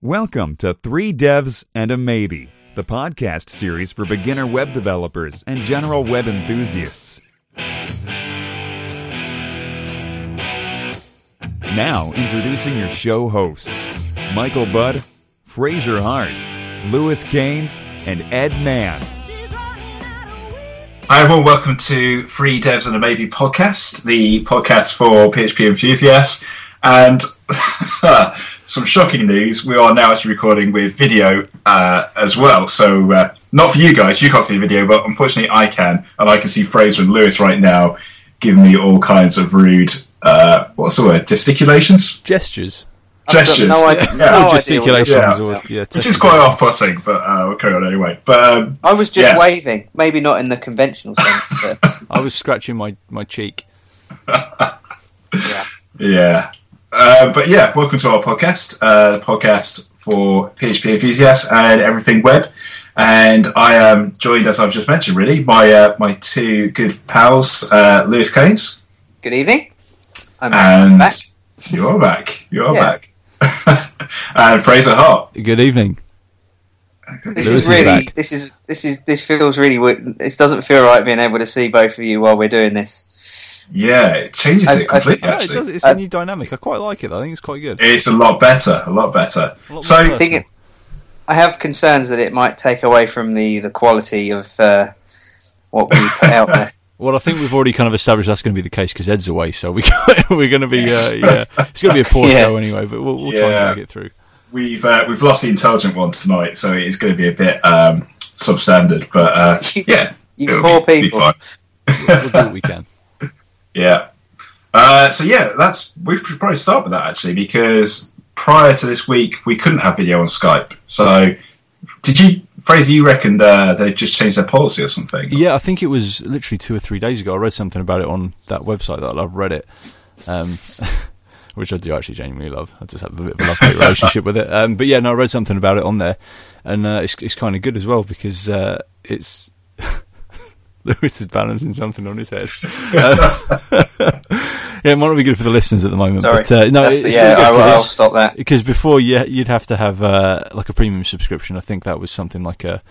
Welcome to Three Devs and a Maybe, the podcast series for beginner web developers and general web enthusiasts. Now, introducing your show hosts Michael Budd, Fraser Hart, Lewis Caines, and Ed Mann. Hi everyone, welcome to Three Devs and a Maybe podcast, the podcast for PHP enthusiasts. And some shocking news, we are now actually recording with video uh, as well. So, uh, not for you guys, you can't see the video, but unfortunately I can. And I can see Fraser and Lewis right now giving me all kinds of rude, uh, what's the word, gesticulations? Gestures. Gestures. No idea. Yeah. no Or idea gesticulations. Yeah. Or, yeah, Which is quite off putting, but uh, we'll carry on anyway. But um, I was just Yeah. waving, maybe not in the conventional sense, but I was scratching my, my cheek. yeah. Yeah. Uh, but yeah, welcome to our podcast, uh, the podcast for PHP enthusiasts and everything web. And I am joined, as I've just mentioned, really, by uh, my two good pals, uh, Lewis Caines. Good evening. I'm And back. you're back. You're Yeah. back. and Fraser Hart. Good evening. This Lewis is is really, back. this is this is this feels really. weird. This doesn't feel right being able to see both of you while we're doing this. Yeah, it changes I- it I- completely, Yeah, it actually. does, it's Uh, a new dynamic. I quite like it. I think it's quite good. It's a lot better, a lot better. A lot So, I think it, I have concerns that it might take away from the the quality of uh, what we put out there. Well, I think we've already kind of established that's going to be the case because Ed's away, so we we're going to be Yes. uh, yeah. It's going to be a poor Yeah. show anyway, but we'll, we'll try and Yeah. drag it through. we've uh, we've lost the intelligent one tonight, so it's going to be a bit um, substandard. But uh, yeah, You it'll poor be, be people. fine. We'll do what we can. Yeah. Uh, so yeah, that's we should probably start with that actually because prior to this week we couldn't have video on Skype. So did you, Fraser? You reckoned uh, they've just changed their policy or something? Yeah, I think it was literally two or three days ago. I read something about it on that website that I love, Reddit, um, which I do actually genuinely love. I just have a bit of a love hate relationship with it. Um, but yeah, no, I read something about it on there, and uh, it's it's kind of good as well because uh, it's. Lewis is balancing something on his head. Uh, yeah, it might not be good for the listeners at the moment, Sorry. but uh, no, That's- it's yeah, really good I, will I'll stop that. because before you you'd have to have uh, like a premium subscription. I think that was something like a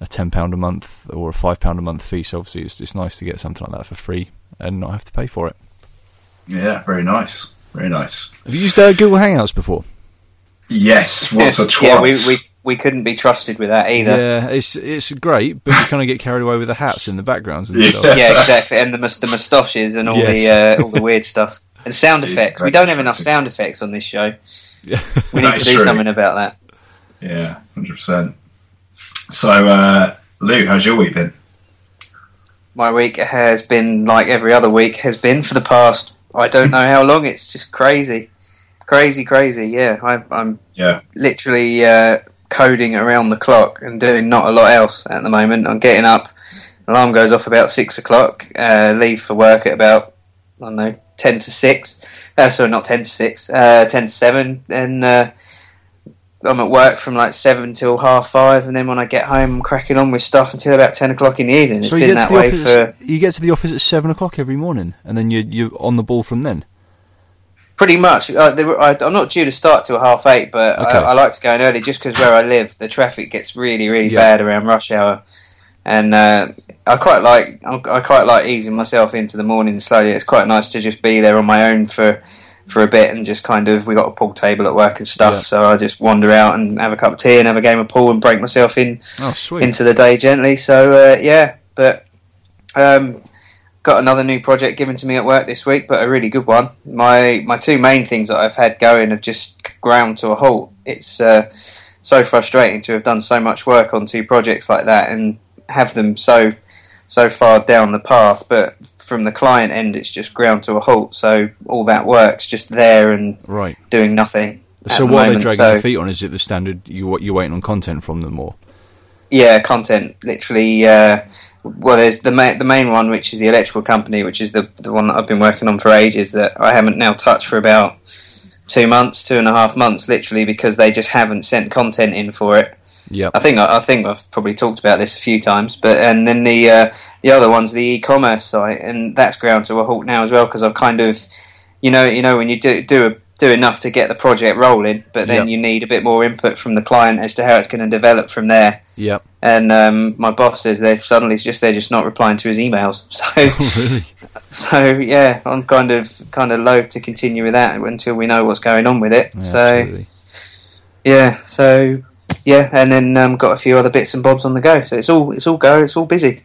a ten pound a month or a five pound a month fee. So obviously it's it's nice to get something like that for free and not have to pay for it. Yeah, very nice, very nice. Have you used uh, Google Hangouts before? Yes, what's a twat? yeah, we, we we couldn't be trusted with that either. Yeah, it's it's great, but you kind of get carried away with the hats in the backgrounds and Yeah. stuff. yeah, exactly. And the the moustaches and all Yes. the uh, all the weird stuff and sound effects. We don't have enough sound effects on this show. Yeah. We need is to do true. something about that. Yeah, hundred percent. So, uh, Lou, how's your week been? My week has been like every other week has been for the past. I don't know how long. It's just crazy, crazy, crazy. Yeah, I, I'm Yeah, literally uh, coding around the clock and doing not a lot else at the moment. I'm getting up. Alarm goes off about six o'clock. Uh, leave for work at about I don't know ten to six. Uh, sorry, not ten to six. Uh, ten to seven. And uh, I'm at work from like seven till half five. And then when I get home, I'm cracking on with stuff until about ten o'clock in the evening. It's So you been get, that to the way office, for you get to the office at seven o'clock every morning, and then you're, you're on the ball from then. Pretty much. Uh, were, I, I'm not due to start till half eight, but Okay. I, I like to go in early just because where I live, the traffic gets really, really Yeah. bad around rush hour, and uh, I quite like I I quite like easing myself into the morning slowly. It's quite nice to just be there on my own for for a bit and just kind of we got a pool table at work and stuff, Yeah. so I just wander out and have a cup of tea and have a game of pool and break myself in Oh, into the day gently. So uh, yeah, but um, got another new project given to me at work this week, but a really good one. My my two main things that I've had going have just ground to a halt. It's uh, so frustrating to have done so much work on two projects like that and have them so so far down the path, but from the client end, it's just ground to a halt. So all that work's just there and right. doing nothing. So the what are they moment, dragging so- their feet on? Is it the standard? You what you're waiting on content from them or? Yeah, content. Literally, uh, well, there's the main the main one, which is the electrical company, which is the the one that I've been working on for ages. That I haven't now touched for about two months, two and a half months, literally, because they just haven't sent content in for it. Yep. I think I, I think I've probably talked about this a few times, but and then the uh, the other one's the e-commerce site, and that's ground to a halt now as well because I've kind of, you know, you know when you do do a do enough to get the project rolling, but then Yep. you need a bit more input from the client as to how it's going to develop from there. Yep. And um, my boss says they've suddenly just they're just not replying to his emails. So really? so yeah, I'm kind of kind of loath to continue with that until we know what's going on with it. Yeah, so absolutely. yeah, so yeah, and then um, got a few other bits and bobs on the go. So it's all it's all go. It's all busy.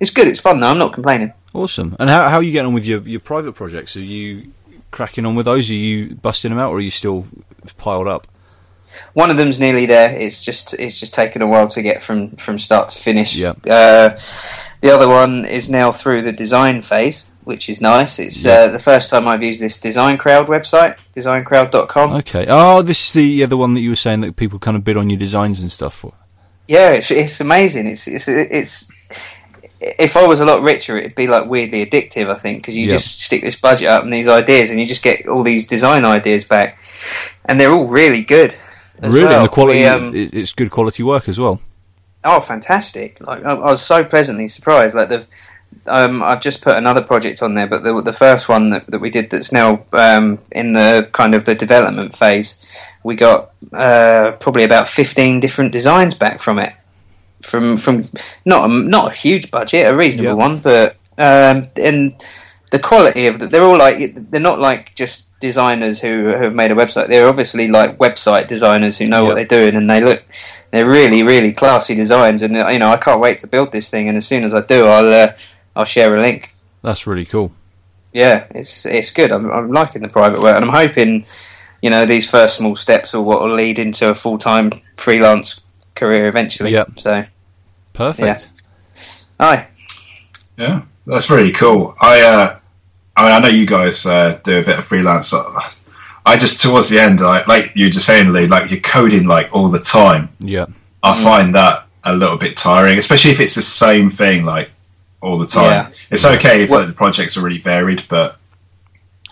It's good. It's fun though. I'm not complaining. Awesome. And how how are you getting on with your your private projects? Are you cracking on with those? Are you busting them out, or are you still piled up? One of them's nearly there. It's just it's just taken a while to get from from start to finish. Yeah. Uh, the other one is now through the design phase, which is nice. It's Yeah. uh, the first time I've used this Design Crowd website, designcrowd.com. Okay. Oh, this is the yeah, the one that you were saying that people kind of bid on your designs and stuff for. Yeah, it's it's amazing. It's it's it's. If I was a lot richer, it'd be like weirdly addictive. I think because you Yeah. just stick this budget up and these ideas, and you just get all these design ideas back, and they're all really good. really, well. and the quality, we, um, it's good quality work as well. Oh, fantastic! Like I, I was so pleasantly surprised. Like the, um, I've just put another project on there, but the the first one that, that we did that's now um, in the kind of the development phase, we got uh, probably about fifteen different designs back from it, from from not a, not a huge budget, a reasonable Yeah. one, but um, and the quality of the, they're all like they're not like just designers who have made a website. They're obviously like website designers who know what they're doing, and they look they're really really classy designs. And you know I can't wait to build this thing. And as soon as I do, I'll uh, I'll share a link. That's really cool. Yeah, it's it's good. I'm, I'm liking the private work, and I'm hoping you know these first small steps are what will lead into a full time freelance career eventually. Yep. So Perfect. aye. Yeah, that's really cool. I, uh, I mean, I know you guys uh, do a bit of freelance. I just towards the end, like, like you were just saying, Lee, like you're coding like all the time. Yeah. I find that a little bit tiring, especially if it's the same thing like all the time. Yeah. It's okay if What- like, the projects are really varied, but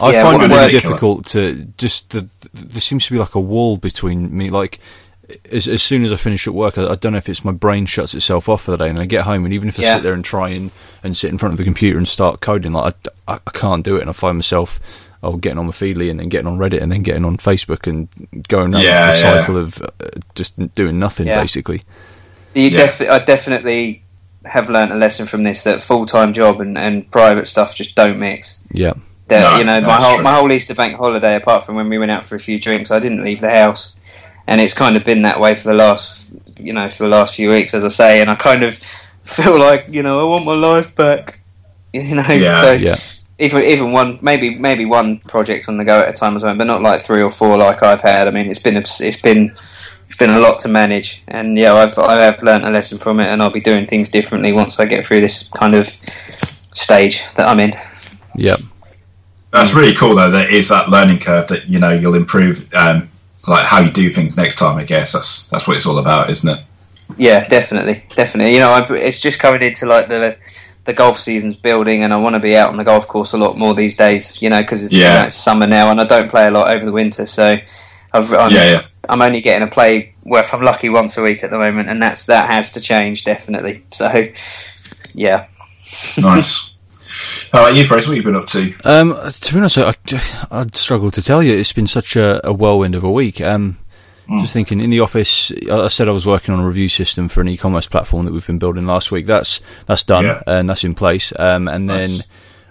I Yeah, find it really difficult to just the, there seems to be like a wall between me. Like as, as soon as I finish at work, I, I don't know if it's my brain shuts itself off for the day, and then I get home, and even if I Yeah. sit there and try and, and sit in front of the computer and start coding, like I, I, I can't do it, and I find myself oh getting on my Feedly and then getting on Reddit and then getting on Facebook and going around Yeah, the yeah. cycle of uh, just doing nothing Yeah. basically. You Yeah. defi- I definitely have learnt a lesson from this that full time job and, and private stuff just don't mix. Yeah, That, No, you know, my whole true. my whole Easter bank holiday, apart from when we went out for a few drinks, I didn't leave the house, and it's kind of been that way for the last, you know, for the last few weeks, as I say, and I kind of feel like, you know, I want my life back, you know. Yeah. so yeah, even even one, maybe maybe one project on the go at a time as well, but not like three or four like I've had. I mean, it's been it's been it's been a lot to manage, and yeah, I've I have learnt a lesson from it, and I'll be doing things differently once I get through this kind of stage that I'm in. yeah. that's really cool though. That is that learning curve that you know you'll improve, um, like how you do things next time. I guess that's that's what it's all about, isn't it? Yeah, definitely, definitely. You know, I, it's just coming into like the the golf season's building, and I want to be out on the golf course a lot more these days. You know, because it's, you know, it's summer now, and I don't play a lot over the winter, so I've, I'm, Yeah, yeah. I'm only getting a play. Well, if I'm lucky, once a week at the moment, and that's that has to change definitely. So, yeah, Nice. All right, you, Fraser, what have you been up to? Um, to be honest, I, I'd struggle to tell you. It's been such a, a whirlwind of a week. Um, Just thinking, in the office, I I said I was working on a review system for an e-commerce platform that we've been building last week. That's that's done Yeah. and that's in place. Um, and Nice. then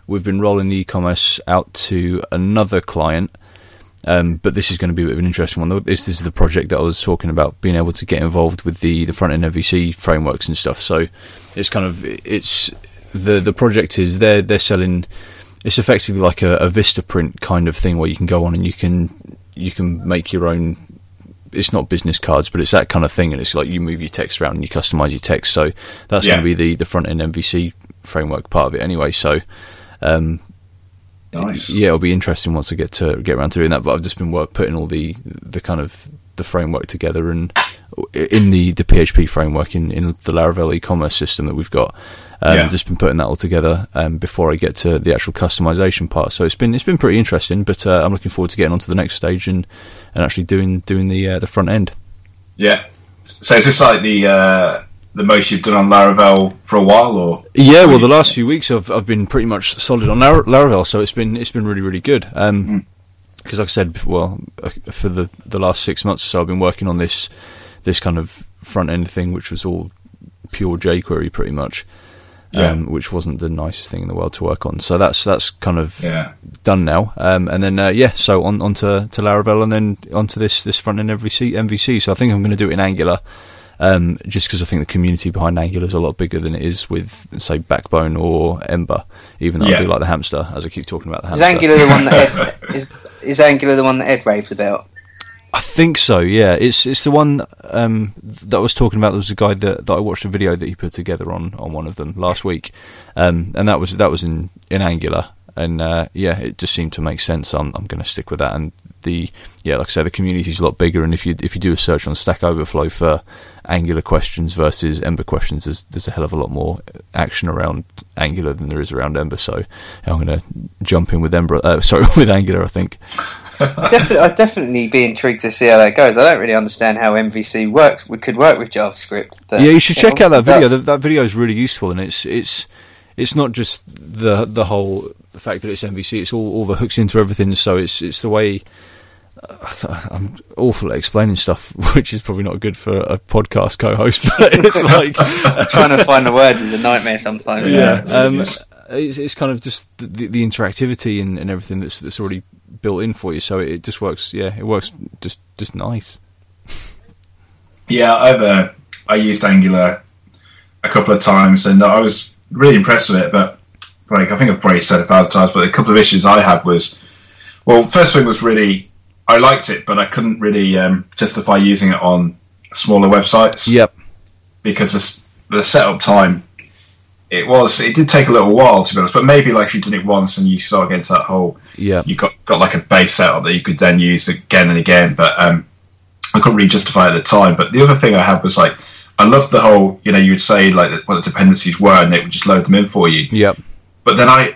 we've been rolling the e-commerce out to another client. Um, but this is going to be a bit of an interesting one. This, this is the project that I was talking about, being able to get involved with the, the front end MVC frameworks and stuff. So it's kind of it's the the project is they're they're selling. It's effectively like a, a Vistaprint kind of thing where you can go on and you can you can make your own. It's not business cards, but it's that kind of thing, and it's like you move your text around and you customize your text. So that's Yeah. going to be the the front end MVC framework part of it anyway. So. Um, Nice. yeah, it'll be interesting once I get to get around to doing that. But I've just been work, putting all the the kind of the framework together and in the, the PHP framework in, in the Laravel e-commerce system that we've got. Um, Yeah. Just been putting that all together um, before I get to the actual customization part. So it's been it's been pretty interesting. But uh, I'm looking forward to getting onto the next stage and, and actually doing doing the uh, the front end. Yeah. So is this like the uh, the most you've done on Laravel for a while, or Yeah, well, the last few weeks I've I've been pretty much solid on Lar- Laravel, so it's been it's been really really good. Um, because, like I said, well, uh, for the the last six months or so, I've been working on this this kind of front end thing, which was all pure jQuery, pretty much. Yeah. Um, which wasn't the nicest thing in the world to work on. So that's that's kind of Yeah. done now. Um, and then uh, yeah, so on onto to Laravel, and then onto this this front end MVC. MVC. So I think I'm going to do it in Angular, um, just because I think the community behind Angular is a lot bigger than it is with say Backbone or Ember. Even though Yeah. I do like the hamster, as I keep talking about the Is hamster. Angular the one that Ed, is is Angular the one that Ed raves about? I think so. Yeah, it's it's the one um, that I was talking about. There was a guy that, that I watched a video that he put together on, on one of them last week, um, and that was that was in, in Angular, and uh, yeah, it just seemed to make sense. I'm I'm going to stick with that, and the yeah, like I say, the community is a lot bigger, and if you if you do a search on Stack Overflow for Angular questions versus Ember questions, there's there's a hell of a lot more action around Angular than there is around Ember. So I'm going to jump in with Ember. Uh, sorry, with Angular, I think. Definitely, I'd definitely be intrigued to see how that goes. I don't really understand how MVC works. We could work with JavaScript. But yeah, you should check out that video. That, that video is really useful, and it's it's it's not just the the whole fact that it's MVC. It's all all the hooks into everything. So it's it's the way. Uh, I'm awful at explaining stuff, which is probably not good for a podcast co-host. But it's like, Trying to find the words is a nightmare sometimes. Yeah. yeah, um, it is. it's, it's kind of just the, the, the interactivity and, and everything that's that's already built in for you. So it, just works. Yeah, it works just just nice. Yeah, I've uh, I used Angular a couple of times, and I was really impressed with it. But like, I think I've probably said it a thousand times, but a couple of issues I had was, well, first thing was really I liked it, but I couldn't really um, justify using it on smaller websites Yep. because the, the setup time. It was. It did take a little while to be honest, but maybe like if you did it once and you start against that whole Yeah. you got got like a base setup that you could then use again and again. But um, I couldn't really justify at the time. But the other thing I had was like I loved the whole you know you would say like what the dependencies were and it would just load them in for you. Yep. But then I,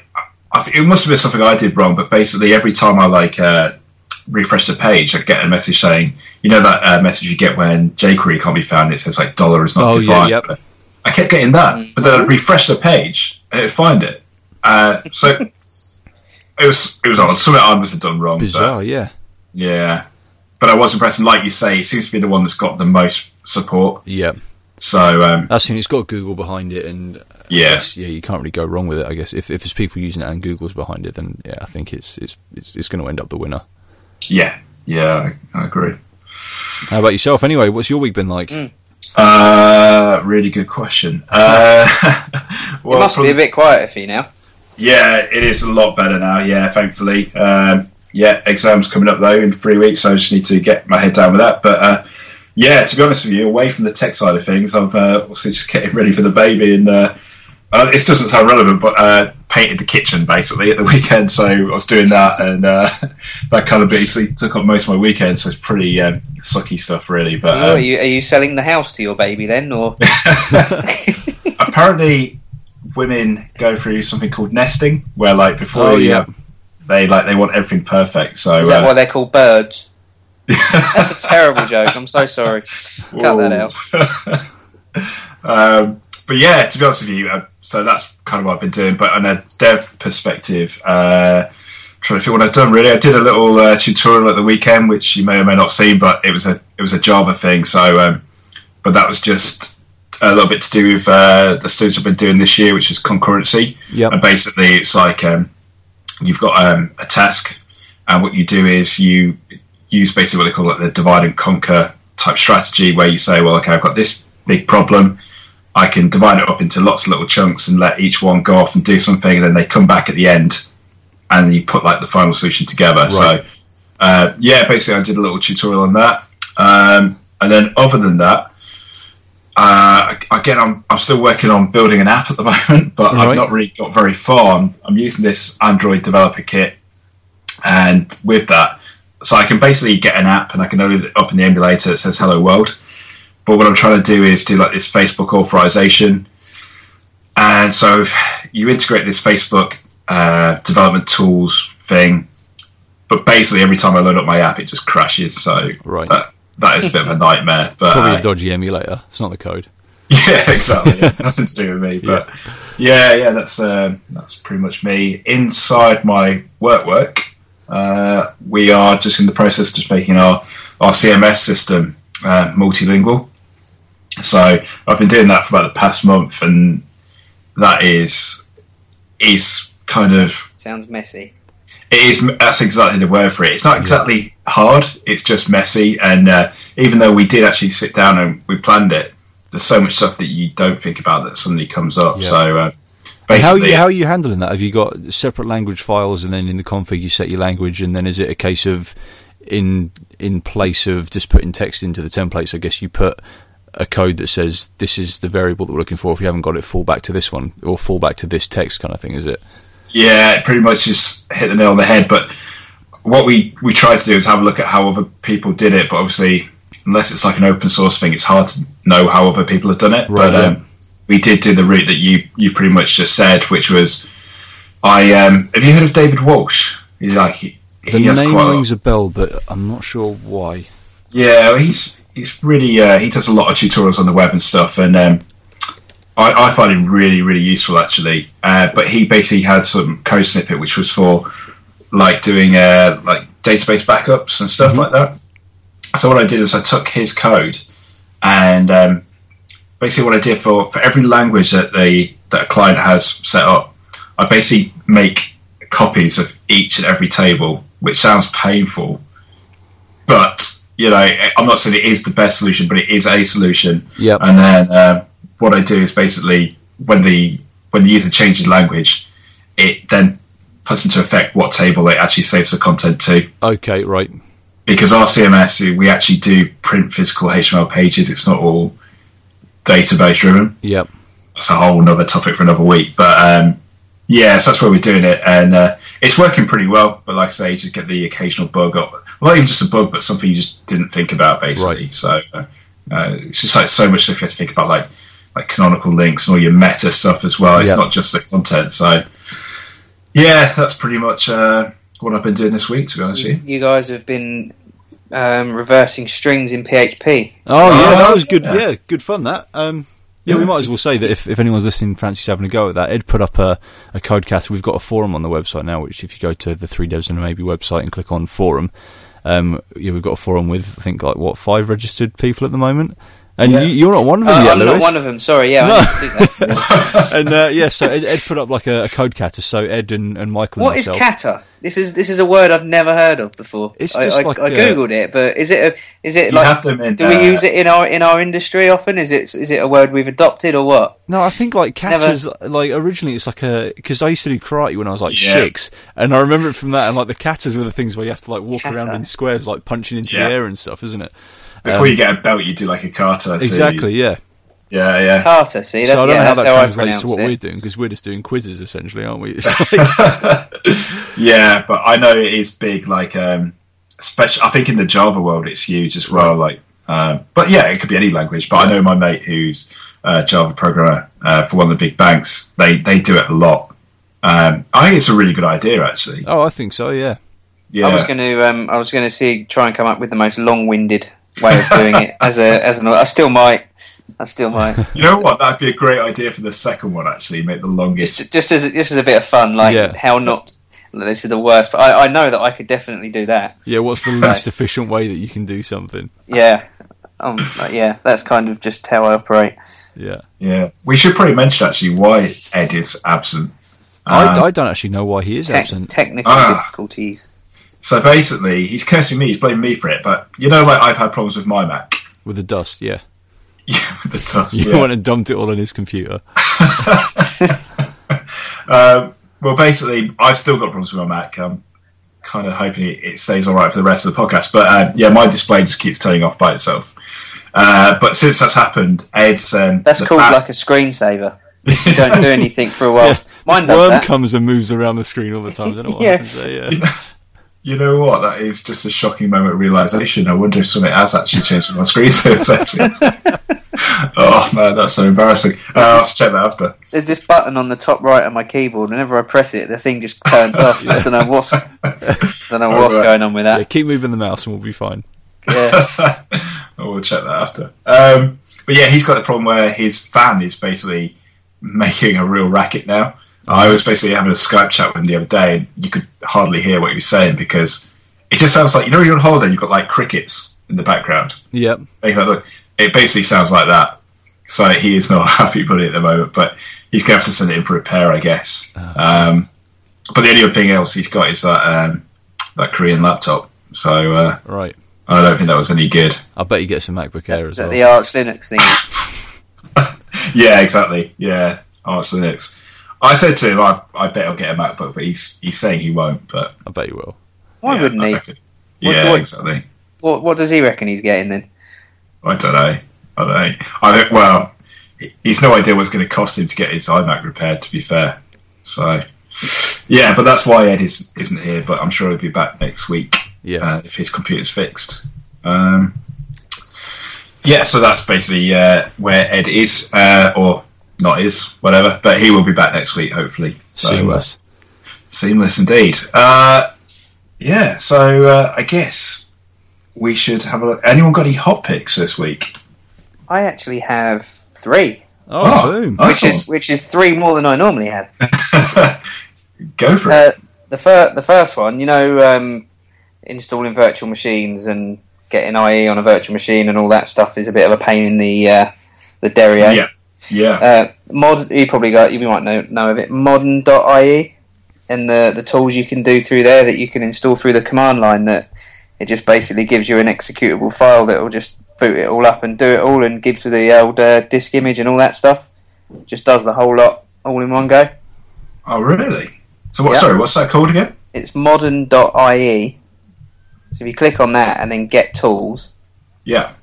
I it must have been something I did wrong. But basically every time I like uh, refresh the page, I get a message saying you know that uh, message you get when jQuery can't be found. It says like dollar is not Oh, yeah, defined. yep. But I kept getting that, but then I'd refresh the page and it'd find it. Uh, so it was it was odd. Something I must have done wrong. but- Bizarre. Yeah. yeah, but I was impressed. And like you say, it seems to be the one that's got the most support. Yeah. So um, That's the thing. It's got Google behind it, and I Yeah. guess, yeah, you can't really go wrong with it. I guess if if there's people using it and Google's behind it, then yeah, I think it's it's it's, it's going to end up the winner. yeah, yeah, I, I agree. How about yourself? Anyway, what's your week been like? Uh, really good question. Uh, It well, must from- be a bit quieter for you now. yeah, it is a lot better now. Yeah, thankfully. Um, yeah, exams coming up though in three weeks, so I just need to get my head down with that. But uh, yeah, to be honest with you, away from the tech side of things, I'm uh, also just getting ready for the baby, and uh, uh, this doesn't sound relevant, but uh, painted the kitchen basically at the weekend. So I was doing that, and uh, that kind of basically took up most of my weekend. So it's pretty um, sucky stuff, really. But are, um, you, are you selling the house to your baby then, or apparently, women go through something called nesting, where like before Oh, yeah. they like they want everything perfect. So is that uh, why they're called birds? That's a terrible joke. I'm so sorry. Cut that out. um, but yeah, to be honest with you, uh, so that's kind of what I've been doing. But on a dev perspective, uh, trying to feel what I've done. Really, I did a little uh, tutorial at the weekend, which you may or may not see, but it was a it was a Java thing. So, um, but that was just a little bit to do with uh, the students have been doing this year, which is concurrency. Yep. And basically, it's like um, you've got um, a task, and what you do is you use basically what they call like the divide and conquer type strategy, where you say, well, okay, I've got this big problem. I can divide it up into lots of little chunks and let each one go off and do something, and then they come back at the end, and you put like the final solution together. So, uh, yeah, basically, I did a little tutorial on that, um, and then other than that, uh, again, I'm I'm still working on building an app at the moment, but Right. I've not really got very far. I'm, I'm using this Android developer kit, and with that, so I can basically get an app and I can load it up in the emulator that says "Hello World." But what I'm trying to do is do like this Facebook authorization, and so you integrate this Facebook uh, development tools thing. But basically, every time I load up my app, it just crashes. So Right. that that is a bit of a nightmare. But Probably uh, a dodgy emulator. It's not the code. yeah, exactly. Yeah, nothing to do with me, but yeah, yeah, that's um, that's pretty much me. Inside my work work, uh, we are just in the process of just making our, our CMS system uh, multilingual. So I've been doing that for about the past month, and that is is kind of Sounds messy. it is that's exactly the word for it. It's not exactly hard; it's just messy. And uh, even though we did actually sit down and we planned it, there's so much stuff that you don't think about that suddenly comes up. Yeah. So uh, And how, basically, are you, how are you handling that? Have you got separate language files, and then in the config you set your language, and then is it a case of in in place of just putting text into the templates? I guess you put a code that says this is the variable that we're looking for. If you haven't got it, fall back to this one or fall back to this text kind of thing. Is it? Yeah, it pretty much just hit the nail on the head. But what we we tried to do is have a look at how other people did it. But obviously, unless it's like an open source thing, it's hard to know how other people have done it. Right, but yeah. um, we did do the route that you you pretty much just said, which was I um, have you heard of David Walsh? He's like he, The he name quite a rings a bell, but I'm not sure why. Yeah, he's he's really uh, he does a lot of tutorials on the web and stuff, and um, I, I find him really really useful actually. Uh, but he basically had some code snippet which was for like doing uh, like database backups and stuff like that. So what I did is I took his code and um, basically what I did for, for every language that the that a client has set up, I basically make copies of each and every table, which sounds painful, but you know I'm not saying it is the best solution, but it is a solution. Yep. And then um, what I do is basically when the when the user changes language, it then puts into effect what table it actually saves the content to Okay, right. because our CMS we actually do print physical HTML pages. It's not all database driven. Yep. That's a whole another topic for another week. But um, yeah, so that's where we're doing it, and uh, it's working pretty well. But like I say, you just get the occasional bug up. Well, not even just a bug, but something you just didn't think about, basically. Right. So uh, it's just like so much stuff you have to think about, like like canonical links and all your meta stuff as well. It's Yeah. not just the content. So yeah, that's pretty much uh, what I've been doing this week. To be honest with you. You guys have been um, reversing strings in PHP. Oh yeah, Oh, that was good. yeah. Yeah, good fun. That. Um, yeah, we might as well say that if, if anyone's listening, fancies having a go at that, Ed put up a, a codecast. We've got a forum on the website now, which if you go to the Three Devs and Maybe website and click on forum, um, yeah, we've got a forum with I think like what five registered people at the moment, and Yeah. you, you're not one of Uh, them yet, I'm not one of them. Sorry. Yeah. No. I need to do that. and uh, yeah, so Ed, Ed put up like a, a codecast. So Ed and, and Michael and What is myself. kata? This is this is a word I've never heard of before. It's I, just I, like I a- googled it, but is it a, is it like have them in. do we uh, use it in our in our industry often? Is it is it a word we've adopted or what? No, I think like Never- katas. Like originally, it's like a because I used to do karate when I was like Yeah. six, and I remember it from that. And like the katas were the things where you have to like walk Kata. around in squares, like punching into Yeah. the air and stuff, isn't it? Before you get a belt, you do like a kata. Exactly. Yeah. Yeah, yeah. kata. See, that's, so I don't yeah, know how that how translates to what it. we're doing because we're just doing quizzes essentially, aren't we? It's like, yeah, but I know it is big. Like, um, especially I think in the Java world, it's huge as well. Like, um, but yeah, it could be any language. But I know my mate who's a Java programmer uh, for one of the big banks. They they do it a lot. Um, I think it's a really good idea, actually. oh, I think so. Yeah. Yeah, I was going to um, I was going to see try and come up with the most long-winded way of doing it as a as an I still might I still might you know what? That'd be a great idea for the second one. Actually, make the longest. just, just as just as a bit of fun like Yeah. how not this is the worst but I, I know that I could definitely do that Yeah. What's the least efficient way that you can do something? yeah um yeah that's kind of just how I operate Yeah. Yeah, we should probably mention actually why Ed is absent. I, Um, I don't actually know why he is Te- absent. technical Ah. difficulties So basically, he's cursing me. He's blaming me for it. But you know, like I've had problems with my Mac. With the dust, yeah. Yeah, with the dust. You yeah. went and dumped it all on his computer. Um, well, basically, I've still got problems with my Mac. I'm kind of hoping it, it stays all right for the rest of the podcast. But uh, yeah, my display just keeps turning off by itself. Uh, but since that's happened, Ed's um, that's called fa- like a screensaver you don't do anything for a while mine does worm that comes and moves around the screen all the time. I don't know what Yeah. happens there. Yeah. You know what? That is just a shocking moment of realization. I wonder if something has actually changed with my screensaver settings. oh man, that's so embarrassing. Uh, I'll have to check that after. there's this button on the top right of my keyboard whenever I press it the thing just turns off I don't know what's I don't know what's Alright. going on with yeah, that keep moving the mouse and we'll be fine. yeah. I will check that after. Um, but yeah, he's got the problem where his fan is basically making a real racket now. I was basically having a Skype chat with him the other day, and you could hardly hear what he was saying because it just sounds like you know you're on holiday, you've got like crickets in the background. Yep. It basically sounds like that. So he is not a happy bunny at the moment, but he's going to have to send it in for repair, I guess. Um, but the only other thing else he's got is that um, that Korean laptop. So uh, Right. I don't think that was any good. I bet he gets a MacBook Air Is as that well. the Arch Linux thing? Yeah, exactly. Yeah, Arch Linux. I said to him, I, I bet he'll get a MacBook, but he's he's saying he won't. But I bet he will. Why yeah, wouldn't he? reckon- Yeah, what- exactly. What, what does he reckon he's getting then? I don't know. I don't know. I don't, well, he's no idea what's going to cost him to get his iMac repaired. To be fair, so yeah, but that's why Ed is isn't here. But I'm sure he'll be back next week Yeah. uh, if his computer's fixed. Um, yeah, so that's basically uh, where Ed is, uh, or not is, whatever. But he will be back next week, hopefully. So, uh, Seamless. Seamless indeed. Uh, yeah, so uh, I guess we should have a look. Anyone got any hot picks this week? I actually have three. boom. oh. which is which is three more than I normally have. Go for it. Uh, the fir- the first one, you know, um, installing virtual machines and getting IE on a virtual machine and all that stuff is a bit of a pain in the uh, the derriere. Yeah. Yeah. Uh, mod, you probably got, you might know know of it. Modern.ie and the the tools you can do through there that you can install through the command line. That it just basically gives you an executable file that will just boot it all up and do it all and gives you the old uh, disk image and all that stuff. Just does the whole lot all in one go. oh, really? So what? Yeah. Sorry, what's that called again? It's modern.ie. So if you click on that and then get tools, Yeah.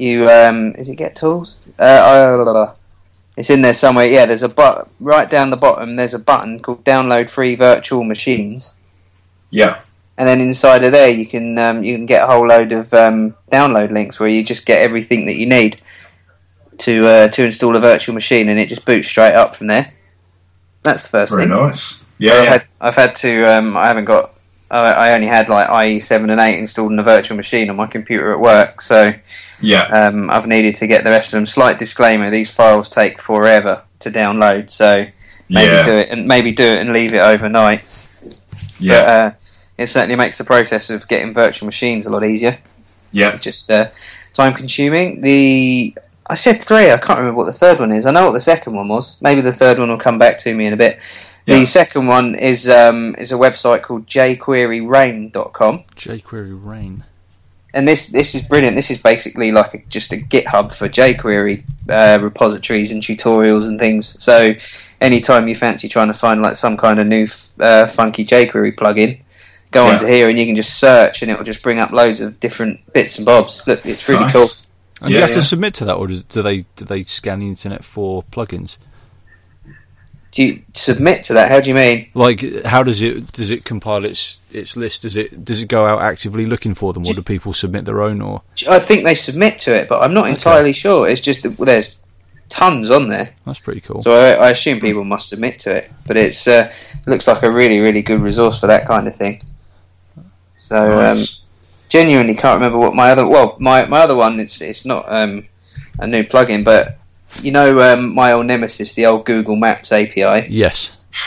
You um, is it get tools? Uh, uh, it's in there somewhere. Yeah, there's a but right down the bottom. There's a button called download free virtual machines, Yeah. and then inside of there you can um, you can get a whole load of um, download links where you just get everything that you need to uh, to install a virtual machine, and it just boots straight up from there. That's the first Very thing. nice. Yeah. I've yeah. had, I've had to. Um, I haven't got. I I only had like IE seven and eight installed in a virtual machine on my computer at work, so yeah. um, I've needed to get the rest of them. Slight disclaimer: these files take forever to download, so maybe Yeah. do it and maybe do it and leave it overnight. Yeah. But uh, it certainly makes the process of getting virtual machines a lot easier. yeah. Just uh, time consuming. The I said three. I can't remember what the third one is. I know what the second one was. Maybe the third one will come back to me in a bit. Yeah. The second one is um, is a website called jqueryrain.com. jQuery Rain. And this this is brilliant. This is basically like a, just a GitHub for jQuery uh, repositories and tutorials and things. So anytime you fancy trying to find like some kind of new f- uh, funky jQuery plugin, go Yeah. onto here and you can just search and it will just bring up loads of different bits and bobs. Look, it's really Nice. cool. And do you have yeah. to submit to that, or do they do they scan the internet for plugins? Do you submit to that? How do you mean? Like, how does it does it compile its its list? Does it does it go out actively looking for them, or do people submit their own? Or I think they submit to it, but I'm not entirely sure. It's just that well, there's tons on there. that's pretty cool. So I, I assume people must submit to it, but it's uh, looks like a really really good resource for that kind of thing. So um, genuinely can't remember what my other well my, my other one it's it's not um, a new plugin, but you know um, my old nemesis, the old Google Maps API. yes.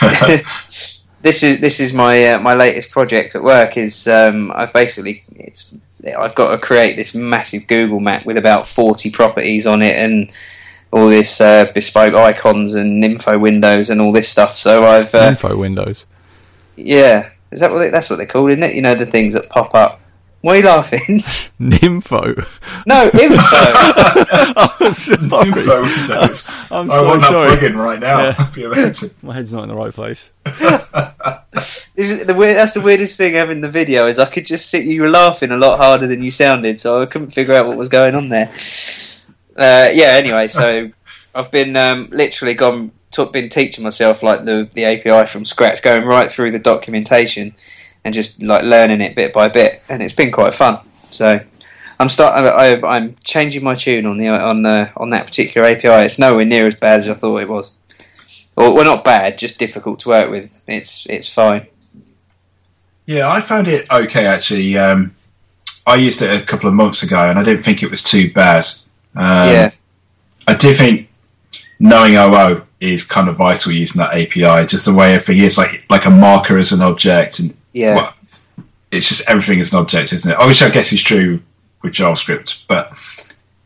this is this is my uh, my latest project at work. Is um, I've basically it's I've got to create this massive Google map with about forty properties on it and all this uh, bespoke icons and info windows and all this stuff. So I've uh, Info windows. yeah, is that what they, that's what they're called, isn't it? You know the things that pop up. Why are you laughing? Nympho. no, info. oh, sorry. Info windows. I'm I so want that sorry. plugin right now. Yeah. That'd be amazing. My head's not in the right place. This is the weird, that's the weirdest thing having the video is I could just see you were laughing a lot harder than you sounded, so I couldn't figure out what was going on there. Uh, yeah. Anyway, so I've been um, literally gone, t- been teaching myself like the the API from scratch, going right through the documentation and just like learning it bit by bit, and it's been quite fun. So I'm start. I, I'm changing my tune on the on the on that particular API. It's nowhere near as bad as I thought it was. Or well, not bad, just difficult to work with. It's it's fine. Yeah, I found it okay actually. Um, I used it a couple of months ago, and I didn't think it was too bad. Um, yeah. I do think knowing OO is kind of vital using that API. Just the way everything is, like like a marker as an object, and Yeah. well, it's just everything is an object, isn't it? Which I guess is true with JavaScript, but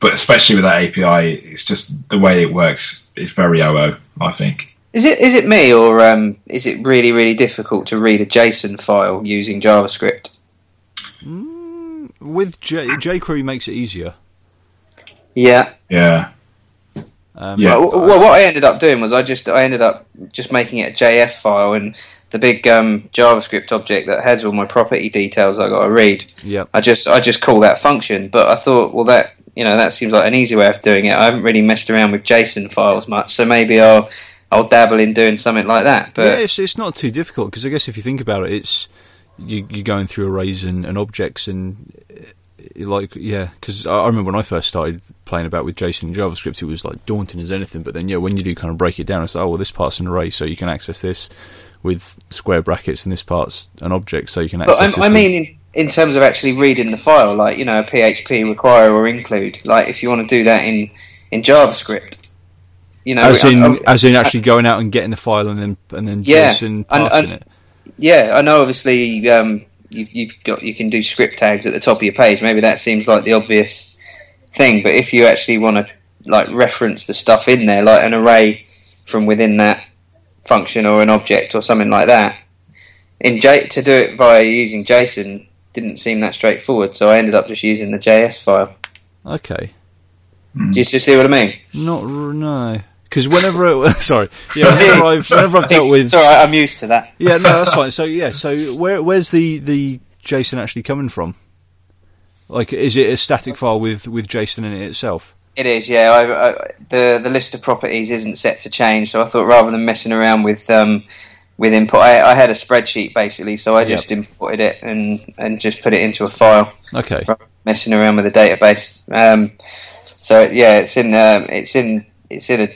but especially with that API, it's just the way it works is very OO. I think. Is it is it me or um, is it really really difficult to read a JSON file using JavaScript? With J- jQuery makes it easier. Yeah. Yeah. Um, Yeah. Well, well, what I ended up doing was I just I ended up just making it a JS file and the big um, JavaScript object that has all my property details I got to read. Yep. I just I just call that function. But I thought, well, that you know that seems like an easy way of doing it. I haven't really messed around with JSON files much, so maybe I'll I'll dabble in doing something like that. yeah, But it's, it's not too difficult because I guess if you think about it, it's you, you're going through arrays and, and objects and uh, like yeah. Because I, I remember when I first started playing about with JSON and JavaScript, it was like daunting as anything. But then yeah, when you do kind of break it down, it's like oh well, this part's an array, so you can access this with square brackets, and this part's an object, so you can access. but I, mean, in, in terms of actually reading the file, like you know, a PHP require or include. Like if you want to do that in in JavaScript, you know, as in I- I- as in actually going out and getting the file and then and then Yeah, JSON and- passing and- it. Yeah, I know. Obviously, um, you, you've got you can do script tags at the top of your page. Maybe that seems like the obvious thing, but if you actually want to like reference the stuff in there, like an array from within that function or an object or something like that, in J to do it via using JSON didn't seem that straightforward. So I ended up just using the JS file. Okay. Mm. Do you see what I mean? Not r- no, because whenever it, sorry, yeah, whenever I've whenever I've dealt with It's all right. I'm used to that. yeah, no, that's fine. So yeah, so where where's the the JSON actually coming from? Like, is it a static file with with JSON in it itself? It is, yeah. I, I, the the list of properties isn't set to change, so I thought rather than messing around with um, with input, I, I had a spreadsheet basically, so I Yep. just imported it and and just put it into a file, Okay, messing around with the database. Um, so yeah, it's in um, it's in it's in a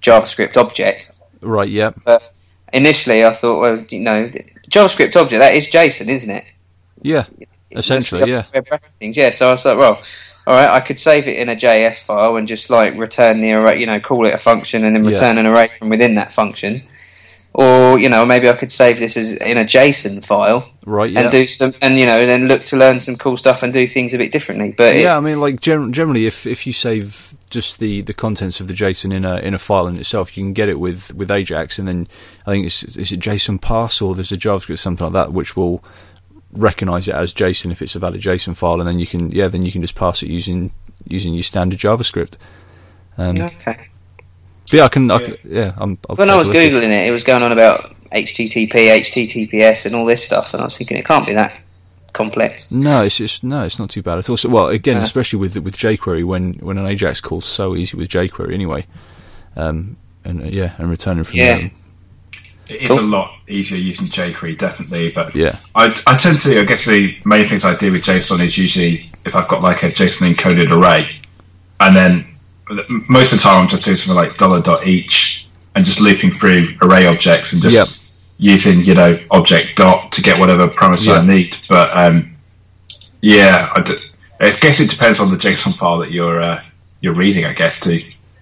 JavaScript object. right, yeah, Initially, I thought, well, you know, JavaScript object that is JSON, isn't it? yeah, essentially, yeah, Things. Yeah, so I was like, well, all right, I could save it in a JS file and just like return the array, you know, call it a function and then Yeah. return an array from within that function. Or you know, maybe I could save this as in a JSON file right, yeah. and do some, and you know, then look to learn some cool stuff and do things a bit differently. But it- yeah, I mean, like gen- generally, if if you save just the, the contents of the JSON in a in a file in itself, you can get it with, with Ajax, and then I think it's is it JSON parse or there's a JavaScript something like that which will recognize it as JSON if it's a valid JSON file, and then you can yeah then you can just pass it using using your standard JavaScript. Um, okay. yeah, I can, I can yeah. I'm, I'll When take I a was googling it, it was going on about HTTP, HTTPS, and all this stuff, and I was thinking it can't be that complex. No, it's just no, it's not too bad at all. So, well, again, No. especially with with jQuery, when when an Ajax call's so easy with jQuery anyway, um, and uh, yeah, and returning from Yeah. there, It is Cool. a lot easier using jQuery, definitely. But yeah, I, I tend to, I guess the main things I do with JSON is usually if I've got like a JSON encoded array, and then most of the time I'm just doing something like dollar dot each and just looping through array objects and just Yep. using you know object dot to get whatever parameter Yeah. I need. But um, yeah, I, d- I guess it depends on the JSON file that you're uh, you're reading. I guess to